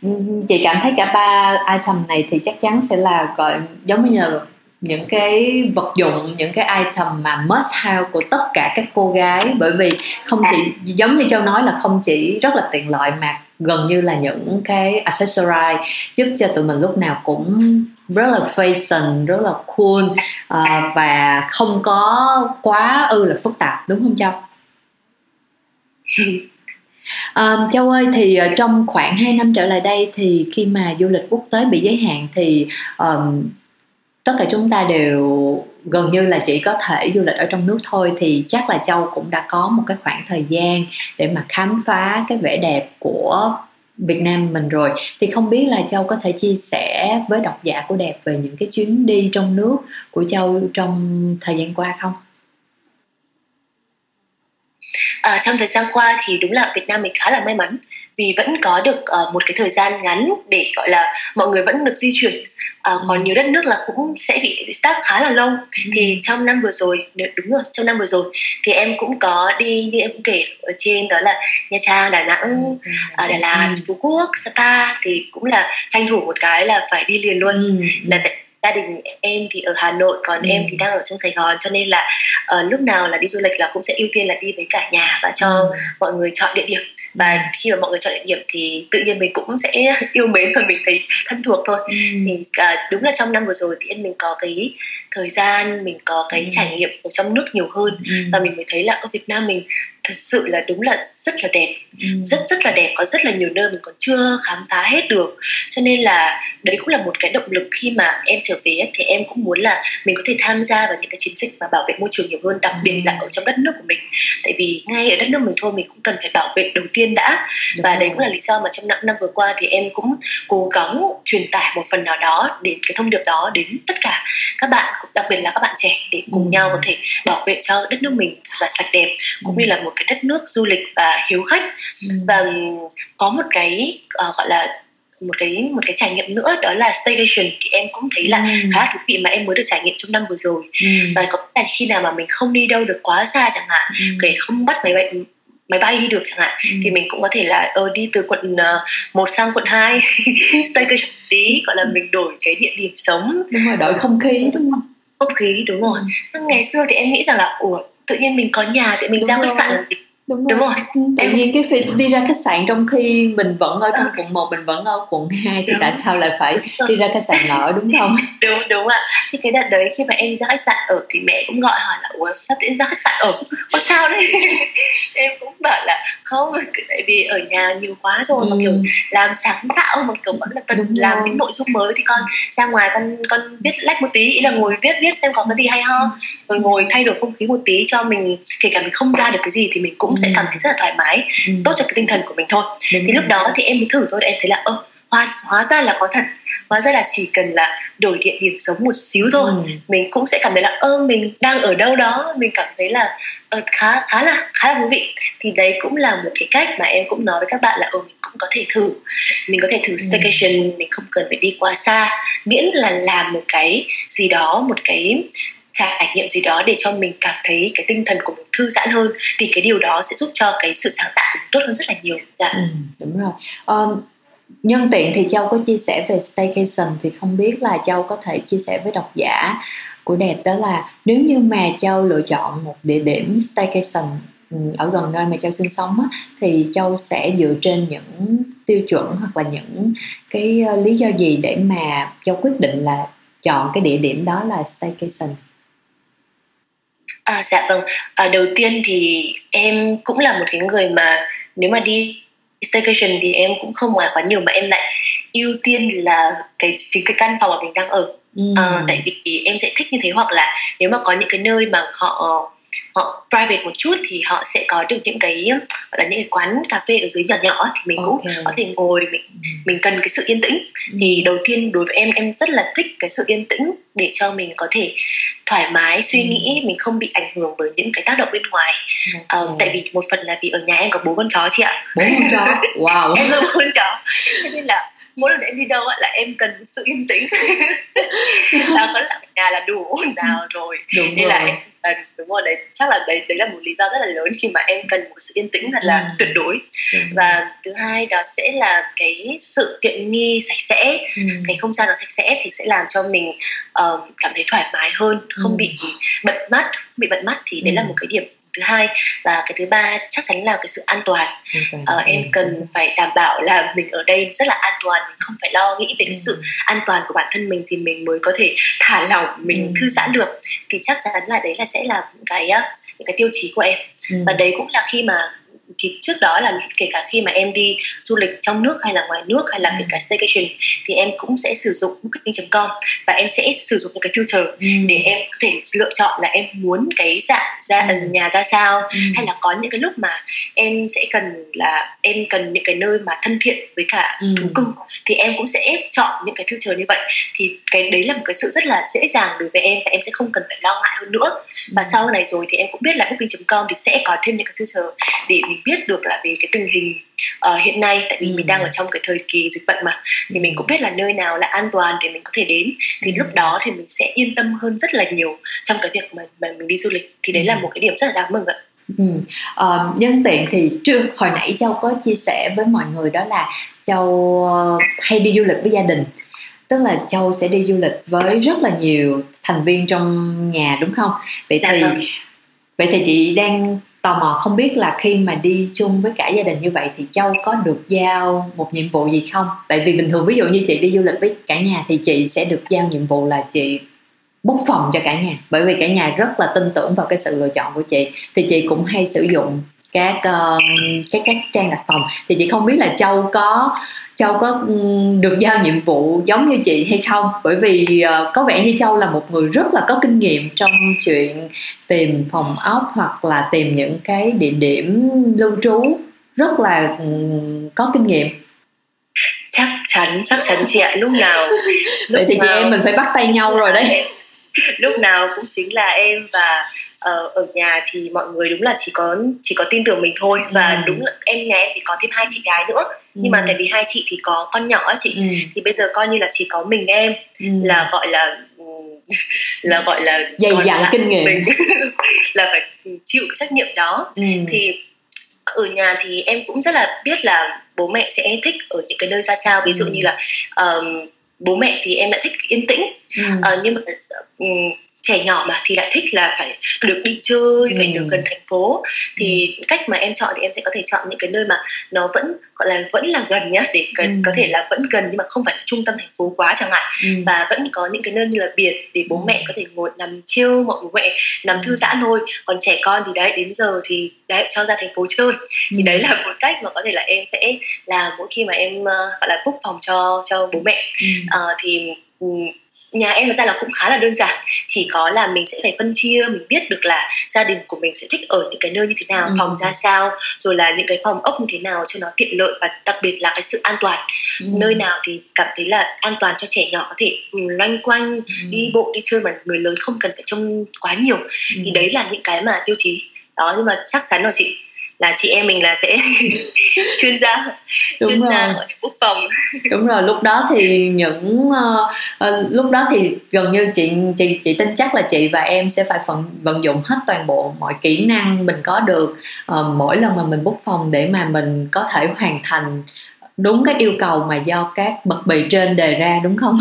Ừ, chị cảm thấy cả ba item này thì chắc chắn sẽ là gọi giống như là những cái vật dụng những cái item mà must have của tất cả các cô gái. Bởi vì không chỉ giống như châu nói là không chỉ rất là tiện lợi mà gần như là những cái accessory giúp cho tụi mình lúc nào cũng rất là fashion rất là cool. Uh, và không có quá ư là phức tạp. Đúng không châu À, Châu ơi thì ờ, trong khoảng 2 năm trở lại đây thì khi mà du lịch quốc tế bị giới hạn thì um, tất cả chúng ta đều gần như là chỉ có thể du lịch ở trong nước thôi thì chắc là Châu cũng đã có một cái khoảng thời gian để mà khám phá cái vẻ đẹp của Việt Nam mình rồi thì không biết là Châu có thể chia sẻ với độc giả của đẹp về những cái chuyến đi trong nước của Châu trong thời gian qua không? À, trong thời gian qua thì đúng là Việt Nam mình khá là may mắn vì vẫn có được uh, một cái thời gian ngắn để gọi là mọi người vẫn được di chuyển uh, còn nhiều đất nước là cũng sẽ bị stuck khá là lâu ừ. thì trong năm vừa rồi đúng rồi trong năm vừa rồi thì em cũng có đi như em cũng kể ở trên đó là Nha Trang Đà Nẵng ừ. uh, Đà Lạt ừ. Phú Quốc Sapa thì cũng là tranh thủ một cái là phải đi liền luôn ừ. là gia đình em thì ở Hà Nội còn ừ. em thì đang ở trong Sài Gòn cho nên là uh, lúc nào là đi du lịch là cũng sẽ ưu tiên là đi với cả nhà và cho ừ. mọi người chọn địa điểm và ừ. khi mà mọi người chọn địa điểm thì tự nhiên mình cũng sẽ yêu mến và mình thấy thân thuộc thôi ừ. thì uh, đúng là trong năm vừa rồi thì em mình có cái thời gian mình có cái ừ. trải nghiệm ở trong nước nhiều hơn ừ. và mình mới thấy là ở Việt Nam mình thật sự là đúng là rất là đẹp ừ. rất rất là đẹp có rất là nhiều nơi mình còn chưa khám phá hết được cho nên là đấy cũng là một cái động lực khi mà em trở về thì em cũng muốn là mình có thể tham gia vào những cái chiến dịch mà bảo vệ môi trường nhiều hơn đặc biệt là ở trong đất nước của mình tại vì ngay ở đất nước mình thôi mình cũng cần phải bảo vệ đầu tiên đã Đúng và rồi. đấy cũng là lý do mà trong năm năm vừa qua thì em cũng cố gắng truyền tải một phần nào đó đến cái thông điệp đó đến tất cả các bạn đặc biệt là các bạn trẻ để cùng ừ. nhau có thể bảo vệ cho đất nước mình là sạch đẹp cũng ừ. như là một cái đất nước du lịch và hiếu khách ừ. và có một cái uh, gọi là một cái một cái trải nghiệm nữa đó là staycation thì em cũng thấy là ừ. khá là thú vị mà em mới được trải nghiệm trong năm vừa rồi ừ. và có là khi nào mà mình không đi đâu được quá xa chẳng hạn ừ. kể không bắt máy bay máy bay đi được chẳng hạn ừ. thì mình cũng có thể là ờ, đi từ quận uh, ờ, 1 sang quận 2 staycation tí gọi là mình đổi cái địa điểm sống đúng rồi đổi không khí đúng không không khí đúng rồi ừ. ngày xưa thì em nghĩ rằng là ủa tự nhiên mình có nhà để mình đúng ra khách sạn làm gì đúng rồi, đúng rồi. Ừ, tự em... nhiên cái khi đi ra khách sạn trong khi mình vẫn ở trong à. quận 1 mình vẫn ở quận 2 thì đúng. tại sao lại phải đi ra khách sạn ở đúng không đúng đúng ạ thì cái đợt đấy khi mà em đi ra khách sạn ở thì mẹ cũng gọi hỏi là ủa sao đi ra khách sạn ở có sao đấy em cũng bảo là không tại vì ở nhà nhiều quá rồi ừ. mà kiểu làm sáng tạo mà kiểu vẫn là cần đúng làm rồi. những nội dung mới thì con ra ngoài con con viết lách một tí ý là ngồi viết viết xem có cái gì hay ho rồi ngồi thay đổi không khí một tí cho mình kể cả mình không ra được cái gì thì mình cũng sẽ cảm thấy rất là thoải mái ừ. tốt cho cái tinh thần của mình thôi. Đúng thì lúc đó thì em mới thử thôi em thấy là ơ hóa, hóa ra là có thật. Hóa ra là chỉ cần là đổi địa điểm sống một xíu thôi ừ. mình cũng sẽ cảm thấy là ơ mình đang ở đâu đó mình cảm thấy là uh, khá khá là khá là thú vị. Thì đấy cũng là một cái cách mà em cũng nói với các bạn là ờ mình cũng có thể thử. Mình có thể thử ừ. staycation mình không cần phải đi quá xa. Miễn là làm một cái gì đó một cái trải nghiệm gì đó để cho mình cảm thấy cái tinh thần của mình thư giãn hơn thì cái điều đó sẽ giúp cho cái sự sáng tạo của mình tốt hơn rất là nhiều. Dạ. Ừ, đúng rồi. Um, nhân tiện thì châu có chia sẻ về staycation thì không biết là châu có thể chia sẻ với độc giả của đẹp đó là nếu như mà châu lựa chọn một địa điểm staycation ừ, ở gần nơi mà châu sinh sống á, thì châu sẽ dựa trên những tiêu chuẩn hoặc là những cái ờ, lý do gì để mà châu quyết định là chọn cái địa điểm đó là staycation? À, dạ vâng. À, đầu tiên thì em cũng là một cái người mà nếu mà đi staycation thì em cũng không ngoài quá nhiều mà em lại ưu tiên là cái chính cái căn phòng mà mình đang ở. Ừ. À, tại vì em sẽ thích như thế hoặc là nếu mà có những cái nơi mà họ họ private một chút thì họ sẽ có được những cái gọi là những cái quán cà phê ở dưới nhỏ nhỏ thì mình okay. cũng có thể ngồi mình ừ. mình cần cái sự yên tĩnh ừ. thì đầu tiên đối với em em rất là thích cái sự yên tĩnh để cho mình có thể thoải mái suy ừ. nghĩ mình không bị ảnh hưởng bởi những cái tác động bên ngoài. Uh, tại vì một phần là vì ở nhà em có bố con chó chị ạ. Bố con chó? Wow. Em có bố con chó. Cho nên là mỗi lần em đi đâu là em cần sự yên tĩnh là có là nhà là đủ ồn ào rồi đúng nên rồi. là em đúng rồi đấy chắc là đấy đấy là một lý do rất là lớn khi mà em cần một sự yên tĩnh thật là ừ. tuyệt đối ừ. và thứ hai đó sẽ là cái sự tiện nghi sạch sẽ ừ. cái không gian nó sạch sẽ thì sẽ làm cho mình uh, cảm thấy thoải mái hơn không ừ. bị bận mắt bị bận mắt thì đấy ừ. là một cái điểm thứ hai. Và cái thứ ba chắc chắn là cái sự an toàn. Ờ, em cần phải đảm bảo là mình ở đây rất là an toàn mình không phải lo nghĩ về cái sự an toàn của bản thân mình thì mình mới có thể thả lỏng mình thư giãn được. Thì chắc chắn là đấy là sẽ là những cái những cái tiêu chí của em. Và đấy cũng là khi mà thì trước đó là kể cả khi mà em đi du lịch trong nước hay là ngoài nước hay là kể cả staycation thì em cũng sẽ sử dụng booking.com và em sẽ sử dụng những cái filter ừ. để em có thể lựa chọn là em muốn cái dạng ra ừ. nhà ra sao ừ. hay là có những cái lúc mà em sẽ cần là em cần những cái nơi mà thân thiện với cả ừ. thú cưng thì em cũng sẽ chọn những cái filter như vậy thì cái đấy là một cái sự rất là dễ dàng đối với em và em sẽ không cần phải lo ngại hơn nữa và ừ. sau này rồi thì em cũng biết là booking.com thì sẽ có thêm những cái filter để mình biết được là về cái tình hình uh, hiện nay tại vì ừ. mình đang ở trong cái thời kỳ dịch bệnh mà thì mình cũng biết là nơi nào là an toàn để mình có thể đến. Thì lúc đó thì mình sẽ yên tâm hơn rất là nhiều trong cái việc mà, mà mình đi du lịch. Thì đấy là một cái điểm rất là đáng mừng ạ. Ừ. Uh, nhân tiện thì trước hồi nãy châu có chia sẻ với mọi người đó là châu hay đi du lịch với gia đình. Tức là châu sẽ đi du lịch với rất là nhiều thành viên trong nhà đúng không? Vậy dạ thì vâng. vậy thì chị đang tò mò không biết là khi mà đi chung với cả gia đình như vậy thì châu có được giao một nhiệm vụ gì không? Tại vì bình thường ví dụ như chị đi du lịch với cả nhà thì chị sẽ được giao nhiệm vụ là chị bút phòng cho cả nhà. Bởi vì cả nhà rất là tin tưởng vào cái sự lựa chọn của chị. Thì chị cũng hay sử dụng các uh, các các trang đặt phòng. Thì chị không biết là châu có châu có được giao nhiệm vụ giống như chị hay không? Bởi vì uh, có vẻ như châu là một người rất là có kinh nghiệm trong chuyện tìm phòng ốc hoặc là tìm những cái địa điểm lưu trú rất là um, có kinh nghiệm. Chắc chắn chắc chắn chị ạ. Lúc nào lúc vậy thì nào... chị em mình phải bắt tay nhau rồi đấy. Lúc nào cũng chính là em và uh, ở nhà thì mọi người đúng là chỉ có chỉ có tin tưởng mình thôi. Và ừ. đúng là em nhà em thì có thêm hai chị gái nữa. ừ. Nhưng mà tại vì hai chị thì có con nhỏ chị ừ. thì bây giờ coi như là chỉ có mình em ừ. là gọi là là gọi là dày dặn kinh nghiệm mình là phải chịu cái trách nhiệm đó ừ. thì ở nhà thì em cũng rất là biết là bố mẹ sẽ thích ở những cái nơi ra sao ví dụ ừ. như là um, bố mẹ thì em đã thích yên tĩnh ừ. uh, nhưng mà um, trẻ nhỏ mà thì lại thích là phải được đi chơi ừ. phải được gần thành phố thì ừ. cách mà em chọn thì em sẽ có thể chọn những cái nơi mà nó vẫn gọi là vẫn là gần nhá để gần ừ. có thể là vẫn gần nhưng mà không phải là trung tâm thành phố quá chẳng hạn ừ. và vẫn có những cái nơi như là biển để bố ừ. mẹ có thể ngồi nằm chiêu mọi bố mẹ nằm ừ. thư giãn thôi còn trẻ con thì đấy đến giờ thì đấy cho ra thành phố chơi ừ. thì đấy là một cách mà có thể là em sẽ làm mỗi khi mà em uh, gọi là book phòng cho cho bố mẹ ừ. uh, thì um, nhà em ra là cũng khá là đơn giản chỉ có là mình sẽ phải phân chia mình biết được là gia đình của mình sẽ thích ở những cái nơi như thế nào ừ. phòng ra sao rồi là những cái phòng ốc như thế nào cho nó tiện lợi và đặc biệt là cái sự an toàn ừ. nơi nào thì cảm thấy là an toàn cho trẻ nhỏ có thể ừ, loanh quanh ừ. đi bộ đi chơi mà người lớn không cần phải trông quá nhiều ừ. thì đấy là những cái mà tiêu chí đó nhưng mà chắc chắn rồi chị là chị em mình là sẽ chuyên gia đúng chuyên rồi. gia quốc phòng đúng rồi lúc đó thì những uh, uh, lúc đó thì gần như chị chị chị tin chắc là chị và em sẽ phải vận vận dụng hết toàn bộ mọi kỹ năng mình có được uh, mỗi lần mà mình bút phòng để mà mình có thể hoàn thành đúng các yêu cầu mà do các bậc bì trên đề ra đúng không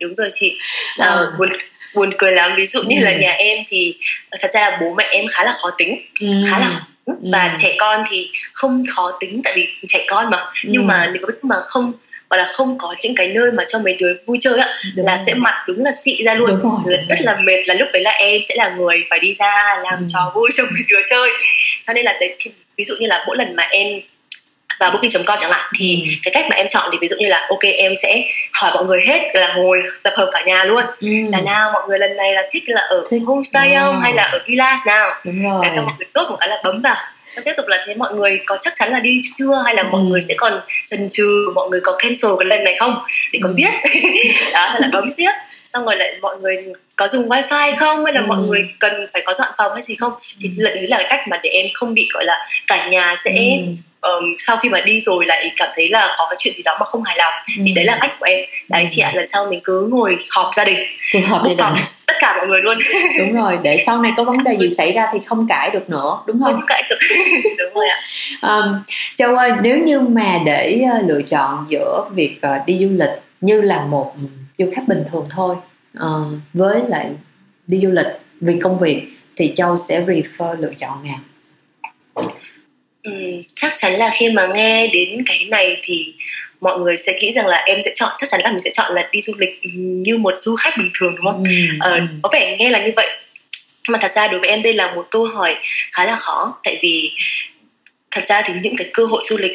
đúng rồi chị à, buồn buồn cười lắm ví dụ như ừ. là nhà em thì thật ra là bố mẹ em khá là khó tính ừ. khá là và ừ. trẻ con thì không khó tính tại vì trẻ con mà ừ. nhưng mà nếu mà không hoặc là không có những cái nơi mà cho mấy đứa vui chơi á đúng là rồi. sẽ mặt đúng là xị ra luôn đúng rồi, rất là mệt là lúc đấy là em sẽ là người phải đi ra làm ừ. trò vui cho mấy đứa chơi cho nên là đấy ví dụ như là mỗi lần mà em và booking.com chẳng hạn thì ừ. cái cách mà em chọn thì ví dụ như là ok em sẽ hỏi mọi người hết là ngồi tập hợp cả nhà luôn ừ. là nào mọi người lần này là thích là ở thích. homestay không ừ. hay là ở villa nào Đúng rồi. xong mọi người tốt một cái là bấm vào tiếp tục là thế mọi người có chắc chắn là đi chưa hay là ừ. mọi người sẽ còn chần chừ mọi người có cancel cái lần này không để còn ừ. biết đó là bấm tiếp xong rồi lại mọi người có dùng wifi không? Hay là ừ. mọi người cần phải có dọn phòng hay gì không? Thì ừ. đấy là cách mà để em không bị gọi là cả nhà sẽ ừ. um, sau khi mà đi rồi lại cảm thấy là có cái chuyện gì đó mà không hài lòng. Ừ. thì đấy là cách của em. Đấy ừ. chị ạ lần sau mình cứ ngồi họp gia đình cùng họp gia đình. tất cả mọi người luôn. Đúng rồi để sau này có vấn đề gì xảy ra thì không cãi được nữa đúng không? Không cãi được. Đúng rồi ạ. Um, châu ơi nếu như mà để uh, lựa chọn giữa việc uh, đi du lịch như là một du khách bình thường thôi uh, với lại đi du lịch vì công việc thì châu sẽ prefer lựa chọn nào Ừ, chắc chắn là khi mà nghe đến cái này thì mọi người sẽ nghĩ rằng là em sẽ chọn chắc chắn là mình sẽ chọn là đi du lịch như một du khách bình thường đúng không? Ừ, ờ, ừ. có vẻ nghe là như vậy mà thật ra đối với em đây là một câu hỏi khá là khó tại vì thật ra thì những cái cơ hội du lịch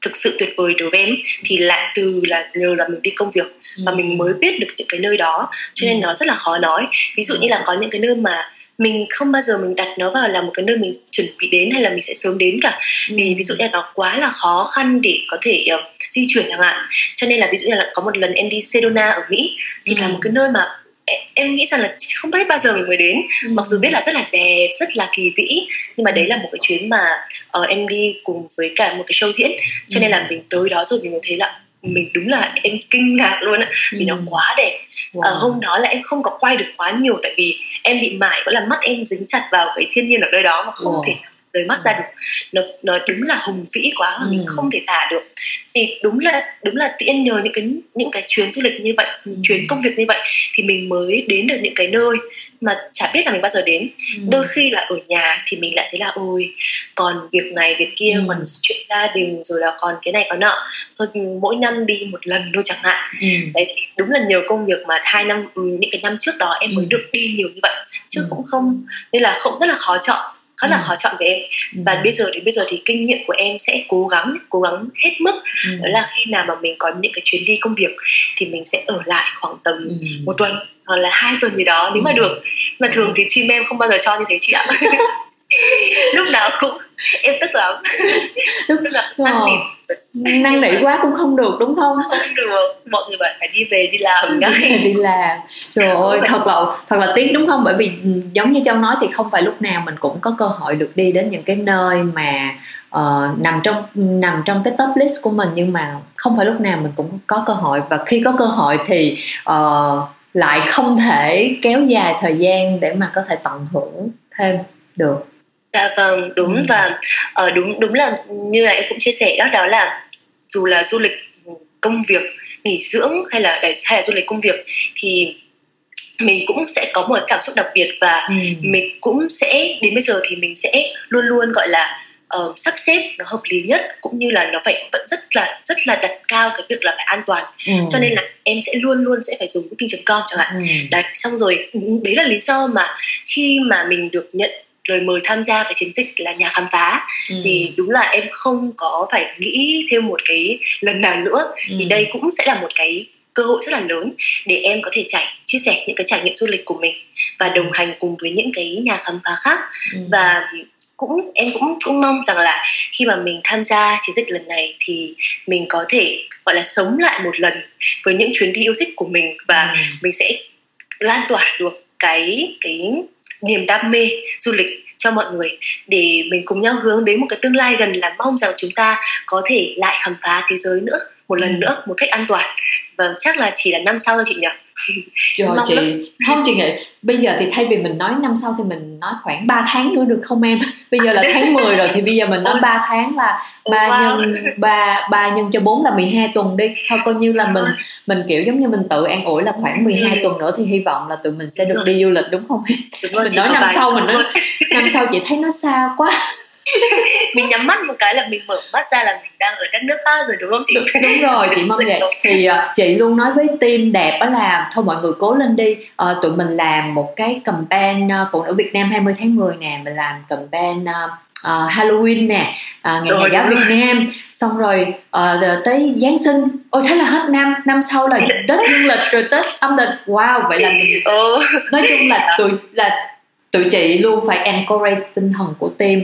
thực sự tuyệt vời đối với em thì lại từ là nhờ là mình đi công việc và mình mới biết được những cái nơi đó cho nên ừ. nó rất là khó nói ví dụ như là có những cái nơi mà mình không bao giờ mình đặt nó vào là một cái nơi mình chuẩn bị đến hay là mình sẽ sớm đến cả ừ. vì ví dụ như là nó quá là khó khăn để có thể uh, di chuyển chẳng hạn cho nên là ví dụ như là có một lần em đi Sedona ở Mỹ thì ừ. là một cái nơi mà em nghĩ rằng là không biết bao giờ mình mới đến ừ. mặc dù biết là rất là đẹp rất là kỳ vĩ nhưng mà đấy là một cái chuyến mà uh, em đi cùng với cả một cái show diễn cho ừ. nên là mình tới đó rồi mình mới thấy là mình đúng là em kinh ngạc luôn á vì ừ. nó quá đẹp wow. ờ, hôm đó là em không có quay được quá nhiều tại vì em bị mải có là mắt em dính chặt vào cái thiên nhiên ở nơi đó mà không wow. thể rời mắt ra được nó nó đúng là hùng vĩ quá ừ. mình không thể tả được thì đúng là đúng là tiện nhờ những cái những cái chuyến du lịch như vậy ừ. chuyến công việc như vậy thì mình mới đến được những cái nơi mà chả biết là mình bao giờ đến ừ. đôi khi là ở nhà thì mình lại thấy là ôi còn việc này việc kia ừ. còn chuyện gia đình rồi là còn cái này có nọ thôi mỗi năm đi một lần thôi chẳng hạn ừ. đấy thì đúng là nhiều công việc mà hai năm ừ, những cái năm trước đó em mới ừ. được đi nhiều như vậy chứ ừ. cũng không nên là không rất là khó chọn khá là ừ. khó chọn với em ừ. và bây giờ đến bây giờ thì kinh nghiệm của em sẽ cố gắng cố gắng hết mức ừ. đó là khi nào mà mình có những cái chuyến đi công việc thì mình sẽ ở lại khoảng tầm ừ. một tuần hoặc là hai tuần gì đó nếu mà ừ. được mà thường thì team em không bao giờ cho như thế chị ạ lúc nào cũng em tức lắm. Lúc nào năn nỉ năn nỉ quá cũng không được đúng không? Không được. Mọi người bảo phải đi về đi làm ngay. đi làm. Trời ơi thật là thật là tiếc đúng không? Bởi vì giống như châu nói thì không phải lúc nào mình cũng có cơ hội được đi đến những cái nơi mà uh, nằm trong nằm trong cái top list của mình. Nhưng mà không phải lúc nào mình cũng có cơ hội. Và khi có cơ hội thì uh, lại không thể kéo dài thời gian để mà có thể tận hưởng thêm được dạ vâng đúng ừ. và uh, đúng đúng là như là em cũng chia sẻ đó đó là dù là du lịch công việc nghỉ dưỡng hay là hay là du lịch công việc thì mình cũng sẽ có một cảm xúc đặc biệt và ừ. mình cũng sẽ đến bây giờ thì mình sẽ luôn luôn gọi là uh, sắp xếp nó hợp lý nhất cũng như là nó phải vẫn rất là rất là đặt cao cái việc là phải an toàn ừ. cho nên là em sẽ luôn luôn sẽ phải dùng booking.com chẳng hạn ừ. đấy xong rồi đấy là lý do mà khi mà mình được nhận lời mời tham gia cái chiến dịch là nhà khám phá ừ. thì đúng là em không có phải nghĩ thêm một cái lần nào nữa ừ. thì đây cũng sẽ là một cái cơ hội rất là lớn để em có thể trải chia sẻ những cái trải nghiệm du lịch của mình và đồng hành cùng với những cái nhà khám phá khác ừ. và cũng em cũng cũng mong rằng là khi mà mình tham gia chiến dịch lần này thì mình có thể gọi là sống lại một lần với những chuyến đi yêu thích của mình và ừ. mình sẽ lan tỏa được cái cái niềm đam mê du lịch cho mọi người để mình cùng nhau hướng đến một cái tương lai gần là mong rằng chúng ta có thể lại khám phá thế giới nữa một lần ừ. nữa một cách an toàn. Và chắc là chỉ là năm sau thôi chị nhỉ? Trời chị. lắm. không chị nghĩ bây giờ thì thay vì mình nói năm sau thì mình nói khoảng 3 tháng nữa được không em? Bây giờ là tháng 10 rồi thì bây giờ mình nói 3 tháng là ba wow. nhân ba ba nhân cho 4 là 12 tuần đi. Thôi coi như là mình mình kiểu giống như mình tự an ủi là khoảng 12 tuần nữa thì hy vọng là tụi mình sẽ được đi du lịch đúng không em? Mình nói năm sau mình nói năm sau chị thấy nó xa quá mình nhắm mắt một cái là mình mở mắt ra là mình đang ở đất nước khác rồi đúng không chị? Đúng rồi chị mong vậy. Thì uh, chị luôn nói với team đẹp đó là thôi mọi người cố lên đi. Uh, tụi mình làm một cái campaign uh, phụ nữ Việt Nam 20 tháng 10 nè mình làm campaign uh, uh, Halloween nè uh, ngày nhà giáo Việt Nam. Xong rồi uh, tới Giáng sinh. Ôi thế là hết năm. Năm sau là Tết dương lịch rồi Tết âm lịch. Wow vậy là mình nói chung là tụi là tụi chị luôn phải encourage tinh thần của team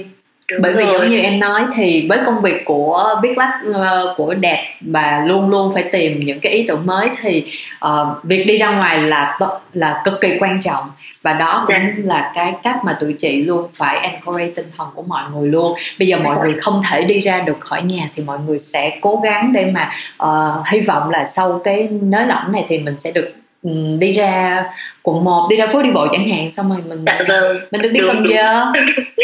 Đúng bởi vì giống như em nói thì với công việc của viết lách uh, của đẹp và luôn luôn phải tìm những cái ý tưởng mới thì uh, việc đi ra ngoài là là cực kỳ quan trọng và đó cũng yeah. Dạ. là cái cách mà tụi chị luôn phải encourage tinh thần của mọi người luôn bây giờ mọi người không thể đi ra được khỏi nhà thì mọi người sẽ cố gắng để mà uh, hy vọng là sau cái nới lỏng này thì mình sẽ được đi ra quận 1 đi ra phố đi bộ chẳng hạn xong rồi mình dạ, vâng. mình được đi cầm giờ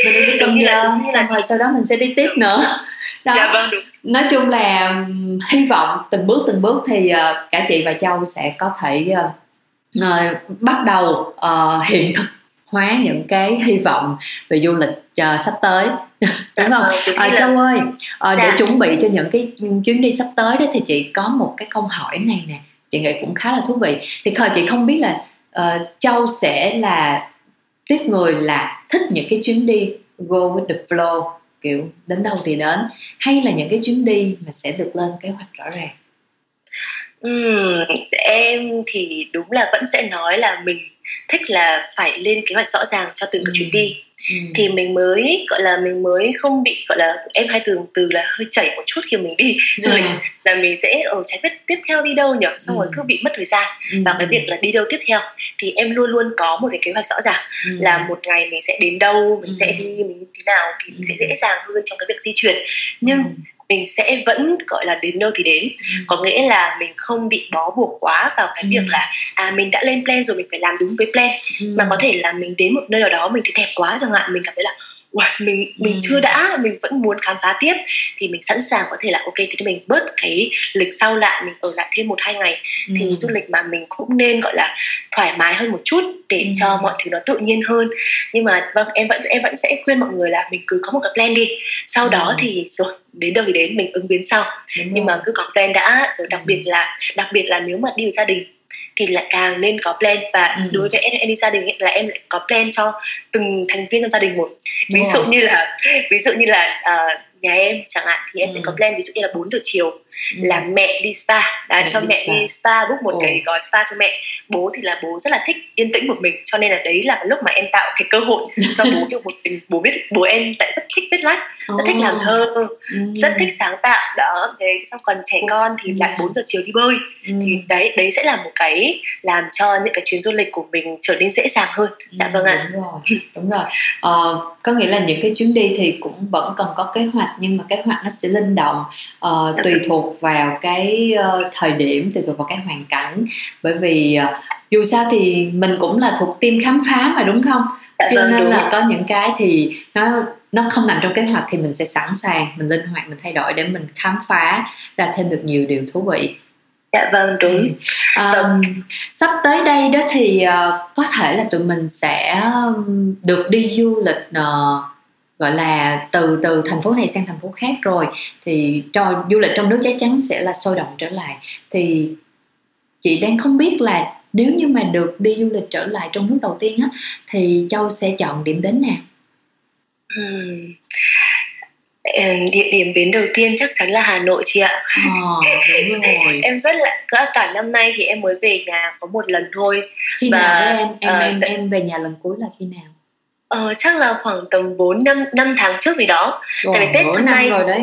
mình được đi cầm giờ xong rồi sau đó mình sẽ đi tiếp nữa. Đó. Dạ, vâng, đúng. nói chung là hy vọng từng bước từng bước thì uh, cả chị và châu sẽ có thể uh, uh, bắt đầu uh, hiện thực hóa những cái hy vọng về du lịch uh, sắp tới. Đúng không? à, châu ơi uh, để chuẩn bị cho những cái chuyến đi sắp tới đó thì chị có một cái câu hỏi này nè chị nghĩ cũng khá là thú vị. Thì khởi chị không biết là uh, châu sẽ là tiếp người là thích những cái chuyến đi go with the flow kiểu đến đâu thì đến hay là những cái chuyến đi mà sẽ được lên kế hoạch rõ ràng? Ừ, em thì đúng là vẫn sẽ nói là mình thích là phải lên kế hoạch rõ ràng cho từng cái chuyến đi Ừ. thì mình mới gọi là mình mới không bị gọi là em hay thường từ là hơi chảy một chút khi mình đi du lịch là mình sẽ ở trái biết tiếp theo đi đâu nhỉ xong ừ. rồi cứ bị mất thời gian ừ. và cái việc là đi đâu tiếp theo thì em luôn luôn có một cái kế hoạch rõ ràng ừ. là một ngày mình sẽ đến đâu mình ừ. sẽ đi mình như thế nào thì mình sẽ dễ dàng hơn trong cái việc di chuyển nhưng ừ mình sẽ vẫn gọi là đến đâu thì đến ừ. có nghĩa là mình không bị bó buộc quá vào cái ừ. việc là à mình đã lên plan rồi mình phải làm đúng với plan ừ. mà có thể là mình đến một nơi nào đó mình thấy đẹp quá chẳng hạn mình cảm thấy là wow, mình mình ừ. chưa đã mình vẫn muốn khám phá tiếp thì mình sẵn sàng có thể là ok thì mình bớt cái lịch sau lại mình ở lại thêm một hai ngày ừ. thì du lịch mà mình cũng nên gọi là thoải mái hơn một chút để ừ. cho mọi thứ nó tự nhiên hơn nhưng mà vâng em vẫn em vẫn sẽ khuyên mọi người là mình cứ có một cái plan đi sau ừ. đó thì rồi đến thì đến mình ứng biến sau Đúng nhưng rồi. mà cứ có plan đã rồi đặc ừ. biệt là đặc biệt là nếu mà đi với gia đình thì lại càng nên có plan và ừ. đối với em, em đi gia đình ấy, là em lại có plan cho từng thành viên trong gia đình một ví dụ như là ví dụ như là uh, nhà em chẳng hạn thì em ừ. sẽ có plan ví dụ như là 4 giờ chiều ừ. Là mẹ đi spa. Đã cho mẹ spa. đi spa book một Ồ. cái gói spa cho mẹ. Bố thì là bố rất là thích yên tĩnh một mình cho nên là đấy là lúc mà em tạo cái cơ hội cho bố. Kiểu một mình bố biết bố em tại rất thích viết lách rất thích làm thơ ừ. rất thích sáng tạo. Đó thế xong còn trẻ con thì lại 4 giờ chiều đi bơi. Ừ. thì đấy đấy sẽ là một cái làm cho những cái chuyến du lịch của mình trở nên dễ dàng hơn. Dạ vâng ạ. đúng rồi đúng rồi. Ờ, có nghĩa là những cái chuyến đi thì cũng vẫn cần có kế hoạch nhưng mà kế hoạch nó sẽ linh động uh, tùy thuộc vào cái uh, thời điểm tùy thuộc vào cái hoàn cảnh. Bởi vì uh, dù sao thì mình cũng là thuộc team khám phá mà đúng không? Dạ, cho vâng, nên là có những cái thì nó nó không nằm trong kế hoạch thì mình sẽ sẵn sàng mình linh hoạt mình thay đổi để mình khám phá ra thêm được nhiều điều thú vị. Dạ vâng đúng. Um, sắp tới đây đó thì uh, có thể là tụi mình sẽ được đi du lịch uh, gọi là từ từ thành phố này sang thành phố khác rồi thì cho du lịch trong nước chắc chắn sẽ là sôi động trở lại thì chị đang không biết là nếu như mà được đi du lịch trở lại trong nước đầu tiên á thì châu sẽ chọn điểm đến nào hmm. địa điểm đến đầu tiên chắc chắn là Hà Nội chị ạ. À, đúng rồi. em rất là cả, cả năm nay thì em mới về nhà có một lần thôi. Khi và nào em em, uh, em em về nhà lần cuối là khi nào? Ờ, chắc là khoảng tầm 4 năm năm tháng trước gì đó. Rồi, Tại vì Tết năm nay rồi đấy.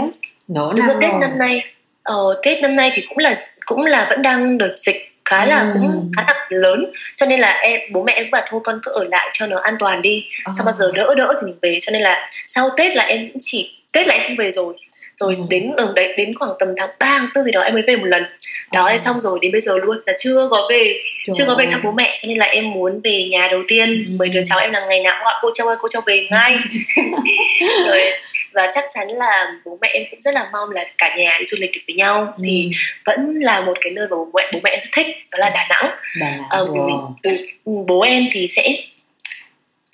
Nửa năm Tết rồi. năm nay. Ờ, Tết năm nay thì cũng là cũng là vẫn đang đợt dịch khá là ừ. cũng khá là lớn cho nên là em bố mẹ em cũng bảo thôi con cứ ở lại cho nó an toàn đi à. sau bao giờ đỡ đỡ thì mình về cho nên là sau tết là em cũng chỉ tết là em không về rồi rồi ừ. đến ở đấy đến khoảng tầm tháng ba tháng tư gì đó em mới về một lần đó à. xong rồi đến bây giờ luôn là chưa có về Trời chưa có về thăm bố mẹ cho nên là em muốn về nhà đầu tiên ừ. mười đứa cháu em là ngày nào cũng gọi cô châu ơi cô châu về ngay rồi và chắc chắn là bố mẹ em cũng rất là mong là cả nhà đi du lịch được với nhau ừ. thì vẫn là một cái nơi mà bố mẹ bố mẹ em rất thích đó là Đà Nẵng, Đà Nẵng. Ờ, wow. Ừ, bố em thì sẽ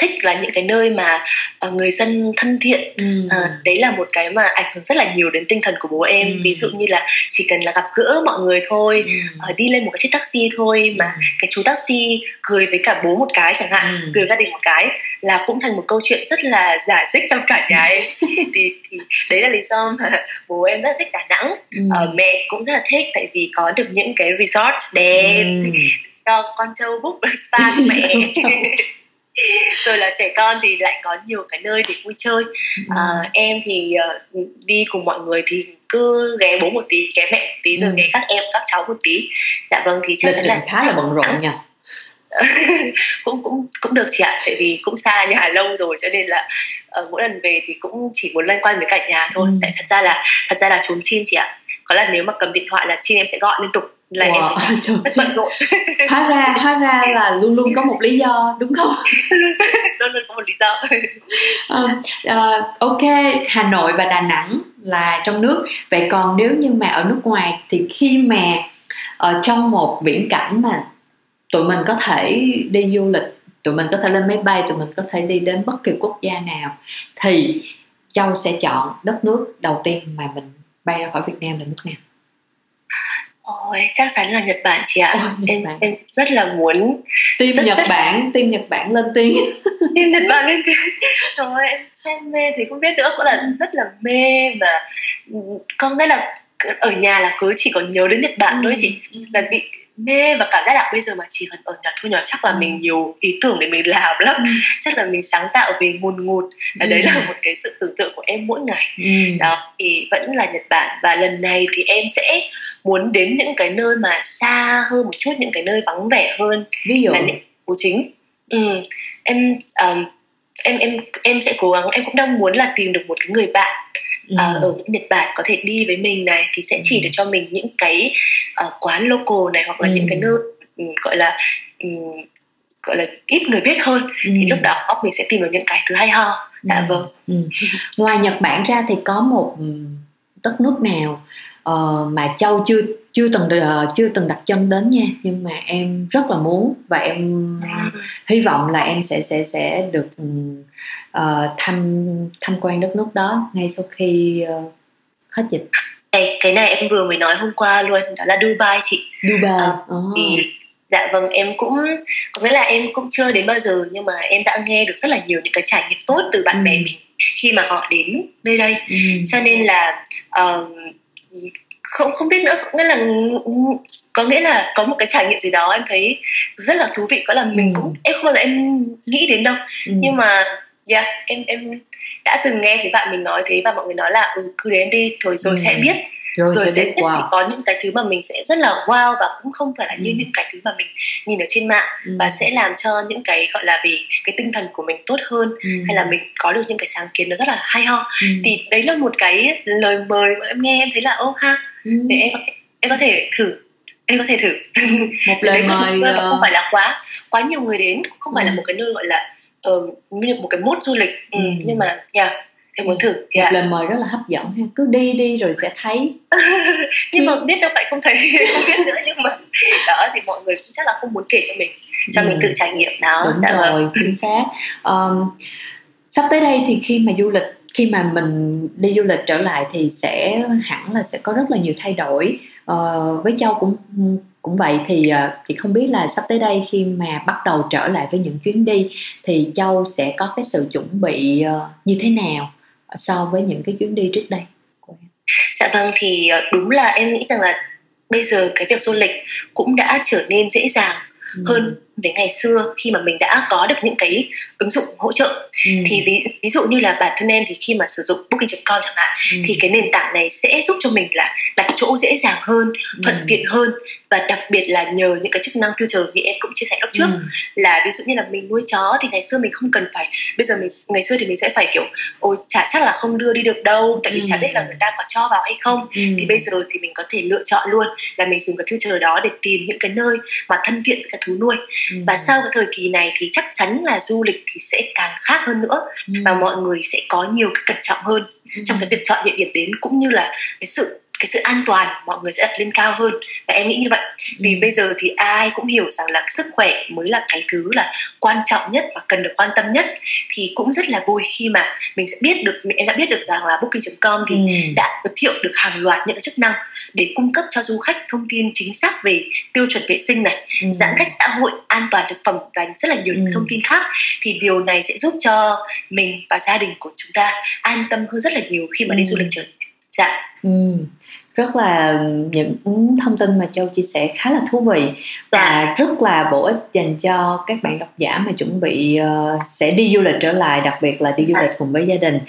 thích là những cái nơi mà uh, người dân thân thiện ừ. uh, đấy là một cái mà ảnh hưởng rất là nhiều đến tinh thần của bố em ừ. ví dụ như là chỉ cần là gặp gỡ mọi người thôi ừ. uh, đi lên một cái chiếc taxi thôi mà ừ. cái chú taxi cười với cả bố một cái chẳng hạn ừ. cười gia đình một cái là cũng thành một câu chuyện rất là giả dích trong cả nhà ấy thì, thì đấy là lý do mà bố em rất là thích đà nẵng ừ. uh, mẹ cũng rất là thích tại vì có được những cái resort đẹp ừ. cho con trâu book spa cho mẹ rồi là trẻ con thì lại có nhiều cái nơi để vui chơi. À, em thì uh, đi cùng mọi người thì cứ ghé bố một tí ghé mẹ một tí rồi ừ. ghé các em các cháu một tí. Dạ vâng thì chắc chắn là khá là bận rộn nha cũng cũng cũng được chị ạ tại vì cũng xa nhà lâu rồi cho nên là uh, mỗi lần về thì cũng chỉ muốn loanh quanh với cả nhà thôi. Ừ. tại thật ra là thật ra là trốn chim chị ạ. Có là nếu mà cầm điện thoại là chim em sẽ gọi liên tục là wow. em rất bận rộn hóa ra hóa ra là luôn luôn có một lý do đúng không? Luôn luôn có một lý do. Uh, uh, ok hà nội và đà nẵng là trong nước. Vậy còn nếu như mà ở nước ngoài thì khi mà ở trong một viễn cảnh mà tụi mình có thể đi du lịch tụi mình có thể lên máy bay tụi mình có thể đi đến bất kỳ quốc gia nào thì châu sẽ chọn đất nước đầu tiên mà mình bay ra khỏi việt nam là nước nào Ôi, chắc chắn là Nhật Bản chị ạ. Ôi, em Bản. em rất là muốn Team rất, Nhật rất... Bản, team Nhật Bản lên tiếng. team Nhật Bản lên tiếng. Rồi em xem mê thì không biết nữa, cũng là rất là mê mà có nghĩa là ở nhà là cứ chỉ còn nhớ đến Nhật Bản thôi chị. Ừ, ừ. Là bị mê và cảm giác là bây giờ mà chỉ cần ở Nhật thôi nhỏ chắc là ừ. mình nhiều ý tưởng để mình làm lắm ừ. chắc là mình sáng tạo về ngùn ngụt và ừ. đấy là một cái sự tưởng tượng của em mỗi ngày ừ. đó thì vẫn là Nhật Bản và lần này thì em sẽ muốn đến những cái nơi mà xa hơn một chút những cái nơi vắng vẻ hơn ví dụ là những phố chính ừ. em um, em em em sẽ cố gắng em cũng đang muốn là tìm được một cái người bạn ừ. uh, ở Nhật Bản có thể đi với mình này thì sẽ chỉ ừ. được cho mình những cái uh, quán local này hoặc là ừ. những cái nơi um, gọi là um, gọi là ít người biết hơn ừ. thì lúc đó mình sẽ tìm được những cái thứ hay ho dạ ừ. vâng ừ. ngoài Nhật Bản ra thì có một đất nước nào uh, mà Châu chưa chưa từng uh, chưa từng đặt chân đến nha nhưng mà em rất là muốn và em uh, hy vọng là em sẽ sẽ sẽ được uh, tham tham quan đất nước đó ngay sau khi uh, hết dịch cái, cái này em vừa mới nói hôm qua luôn đó là Dubai chị Dubai uh, oh. thì dạ vâng em cũng có nghĩa là em cũng chưa đến bao giờ nhưng mà em đã nghe được rất là nhiều những cái trải nghiệm tốt từ bạn ừ. bè mình khi mà họ đến nơi đây ừ. cho nên là uh, không không biết nữa nghĩa là có nghĩa là có một cái trải nghiệm gì đó em thấy rất là thú vị có là mình ừ. cũng em không bao giờ em nghĩ đến đâu ừ. nhưng mà yeah, em em đã từng nghe thấy bạn mình nói thế và mọi người nói là ừ cứ đến đi rồi rồi ừ. sẽ biết rồi, rồi sẽ biết wow. thì có những cái thứ mà mình sẽ rất là wow và cũng không phải là như ừ. những cái thứ mà mình nhìn ở trên mạng ừ. và sẽ làm cho những cái gọi là vì cái tinh thần của mình tốt hơn ừ. hay là mình có được những cái sáng kiến nó rất là hay ho ừ. thì đấy là một cái lời mời mà em nghe em thấy là ô ha ừ. để em em có thể thử em có thể thử một lời mời một không phải là quá quá nhiều người đến không phải ừ. là một cái nơi gọi là uh, như một cái mốt du lịch ừ. Ừ. nhưng mà yeah, em muốn thử một dạ. lời mời rất là hấp dẫn ha cứ đi đi rồi sẽ thấy nhưng mà biết đâu tại không thấy không biết nữa nhưng mà đó thì mọi người cũng chắc là không muốn kể cho mình cho ừ. mình tự trải nghiệm đó đúng dạ rồi vâng. chính xác um, sắp tới đây thì khi mà du lịch khi mà mình đi du lịch trở lại thì sẽ hẳn là sẽ có rất là nhiều thay đổi uh, với châu cũng cũng vậy thì uh, thì không biết là sắp tới đây khi mà bắt đầu trở lại với những chuyến đi thì châu sẽ có cái sự chuẩn bị uh, như thế nào so với những cái chuyến đi trước đây của em dạ vâng thì ờ, đúng là em nghĩ rằng là bây giờ cái việc du lịch cũng đã trở nên dễ dàng ừ. hơn với ngày xưa khi mà mình đã có được những cái ứng dụng hỗ trợ ừ. thì ví, ví dụ như là bản thân em thì khi mà sử dụng booking.com chẳng hạn ừ. thì cái nền tảng này sẽ giúp cho mình là đặt chỗ dễ dàng hơn thuận ừ. tiện hơn và đặc biệt là nhờ những cái chức năng filter như em cũng chia sẻ lúc trước ừ. là ví dụ như là mình nuôi chó thì ngày xưa mình không cần phải bây giờ mình ngày xưa thì mình sẽ phải kiểu ôi chả chắc là không đưa đi được đâu tại vì ừ. chả biết là người ta có cho vào hay không ừ. thì bây giờ thì mình có thể lựa chọn luôn là mình dùng cái filter đó để tìm những cái nơi mà thân thiện với cả thú nuôi ừ. và sau cái thời kỳ này thì chắc chắn là du lịch thì sẽ càng khác hơn nữa ừ. và mọi người sẽ có nhiều cái cẩn trọng hơn ừ. trong cái việc chọn địa điểm đến cũng như là cái sự cái sự an toàn mọi người sẽ đặt lên cao hơn và em nghĩ như vậy vì bây giờ thì ai cũng hiểu rằng là sức khỏe mới là cái thứ là quan trọng nhất và cần được quan tâm nhất thì cũng rất là vui khi mà mình sẽ biết được em đã biết được rằng là booking.com thì ừ. đã giới thiệu được hàng loạt những cái chức năng để cung cấp cho du khách thông tin chính xác về tiêu chuẩn vệ sinh này ừ. giãn cách xã hội an toàn thực phẩm và rất là nhiều ừ. thông tin khác thì điều này sẽ giúp cho mình và gia đình của chúng ta an tâm hơn rất là nhiều khi mà ừ. đi du lịch trở dạ ừ rất là những thông tin mà châu chia sẻ khá là thú vị và dạ. rất là bổ ích dành cho các bạn độc giả mà chuẩn bị uh, sẽ đi du lịch trở lại đặc biệt là đi du dạ. lịch cùng với gia đình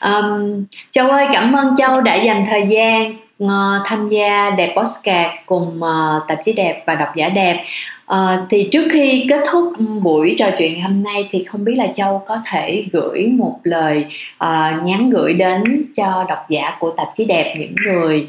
um, châu ơi cảm ơn châu đã dành thời gian uh, tham gia đẹp postcard cùng uh, tạp chí đẹp và độc giả đẹp uh, thì trước khi kết thúc ừ, buổi trò chuyện hôm nay thì không biết là châu có thể gửi một lời uh, nhắn gửi đến cho độc giả của tạp chí đẹp những người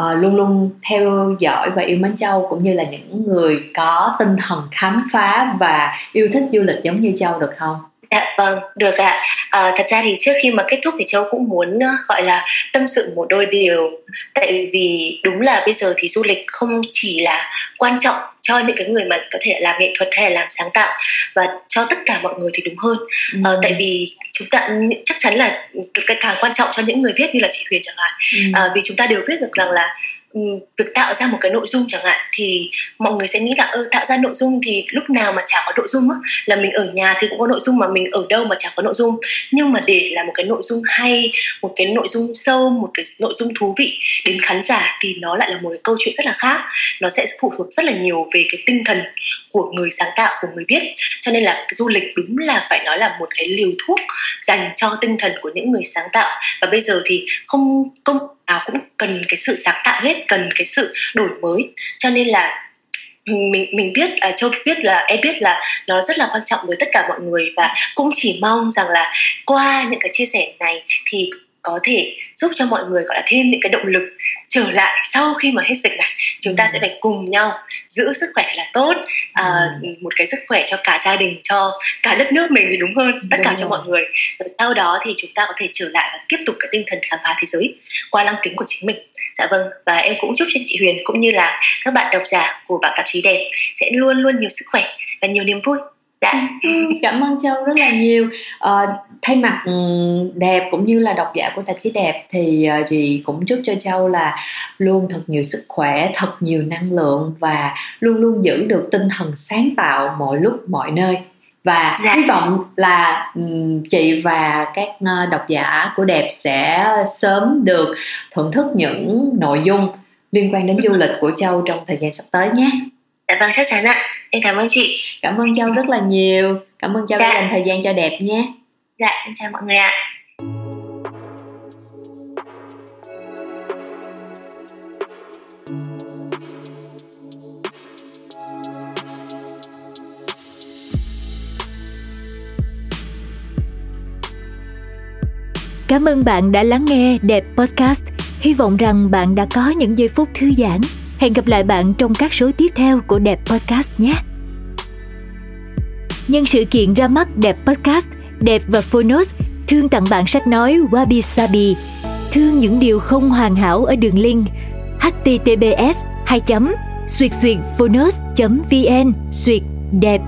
uh, luôn luôn theo dõi và yêu mến châu cũng như là những người có tinh thần khám phá và yêu thích du lịch giống như châu được không? Dạ vâng, được ạ. À, thật ra thì trước khi mà kết thúc thì Châu cũng muốn gọi là tâm sự một đôi điều. Tại vì đúng là bây giờ thì du lịch không chỉ là quan trọng cho những cái người mà có thể làm nghệ thuật hay là làm sáng tạo và cho tất cả mọi người thì đúng hơn. Ừ. À, tại vì chúng ta chắc chắn là cái càng quan trọng cho những người viết như là chị Huyền chẳng hạn. Ừ. À, vì chúng ta đều biết được rằng là Ừ, việc tạo ra một cái nội dung chẳng hạn, thì mọi người sẽ nghĩ là, ơ, tạo ra nội dung thì lúc nào mà chả có nội dung á, là mình ở nhà thì cũng có nội dung mà mình ở đâu mà chả có nội dung. Nhưng mà để là một cái nội dung hay, một cái nội dung sâu, một cái nội dung thú vị đến khán giả thì nó lại là một cái câu chuyện rất là khác. Nó sẽ phụ thuộc rất là nhiều về cái tinh thần của người sáng tạo, của người viết. Cho nên là du lịch đúng là phải nói là một cái liều thuốc dành cho tinh thần của những người sáng tạo. Và bây giờ thì không công nó cũng cần cái sự sáng tạo hết cần cái sự đổi mới. Cho nên là mình mình biết à, châu biết là em biết là nó rất là quan trọng với tất cả mọi người và cũng chỉ mong rằng là qua những cái chia sẻ này thì có thể giúp cho mọi người gọi là thêm những cái động lực trở lại sau khi mà hết dịch này. Chúng ta sẽ phải cùng nhau giữ sức khỏe là tốt à, ừ. một cái sức khỏe cho cả gia đình cho cả đất nước mình thì đúng hơn tất cả cho mọi người. Rồi sau đó thì chúng ta có thể trở lại và tiếp tục cái tinh thần khám phá thế giới qua lăng kính của chính mình. Dạ vâng và em cũng chúc cho chị Huyền cũng như là các bạn độc giả của bạn tạp chí đẹp sẽ luôn luôn nhiều sức khỏe và nhiều niềm vui dạ. Cảm ơn châu rất là nhiều. À, thay mặt ừ, đẹp cũng như là độc giả của tạp chí đẹp thì uh, chị cũng chúc cho châu là luôn thật nhiều sức khỏe thật nhiều năng lượng và luôn luôn giữ được tinh thần sáng tạo mọi lúc mọi nơi. Và dạ. hy vọng là um, chị và các uh, độc giả của đẹp sẽ sớm được thưởng thức những nội dung liên quan đến du lịch của châu trong thời gian sắp tới nhé Dạ vâng chắc chắn ạ. Em cảm ơn chị. Cảm ơn Châu rất là nhiều. Cảm ơn Châu dạ. đã dành thời gian cho đẹp nhé. Dạ, em chào mọi người ạ. Cảm ơn bạn đã lắng nghe Đẹp Podcast. Hy vọng rằng bạn đã có những giây phút thư giãn Hẹn gặp lại bạn trong các số tiếp theo của Đẹp Podcast nhé. Nhân sự kiện ra mắt Đẹp Podcast, Đẹp và Phonos thương tặng bạn sách nói Wabi Sabi, thương những điều không hoàn hảo ở đường link https 2 xuyệt xuyệt phonos vn xuyệt đẹp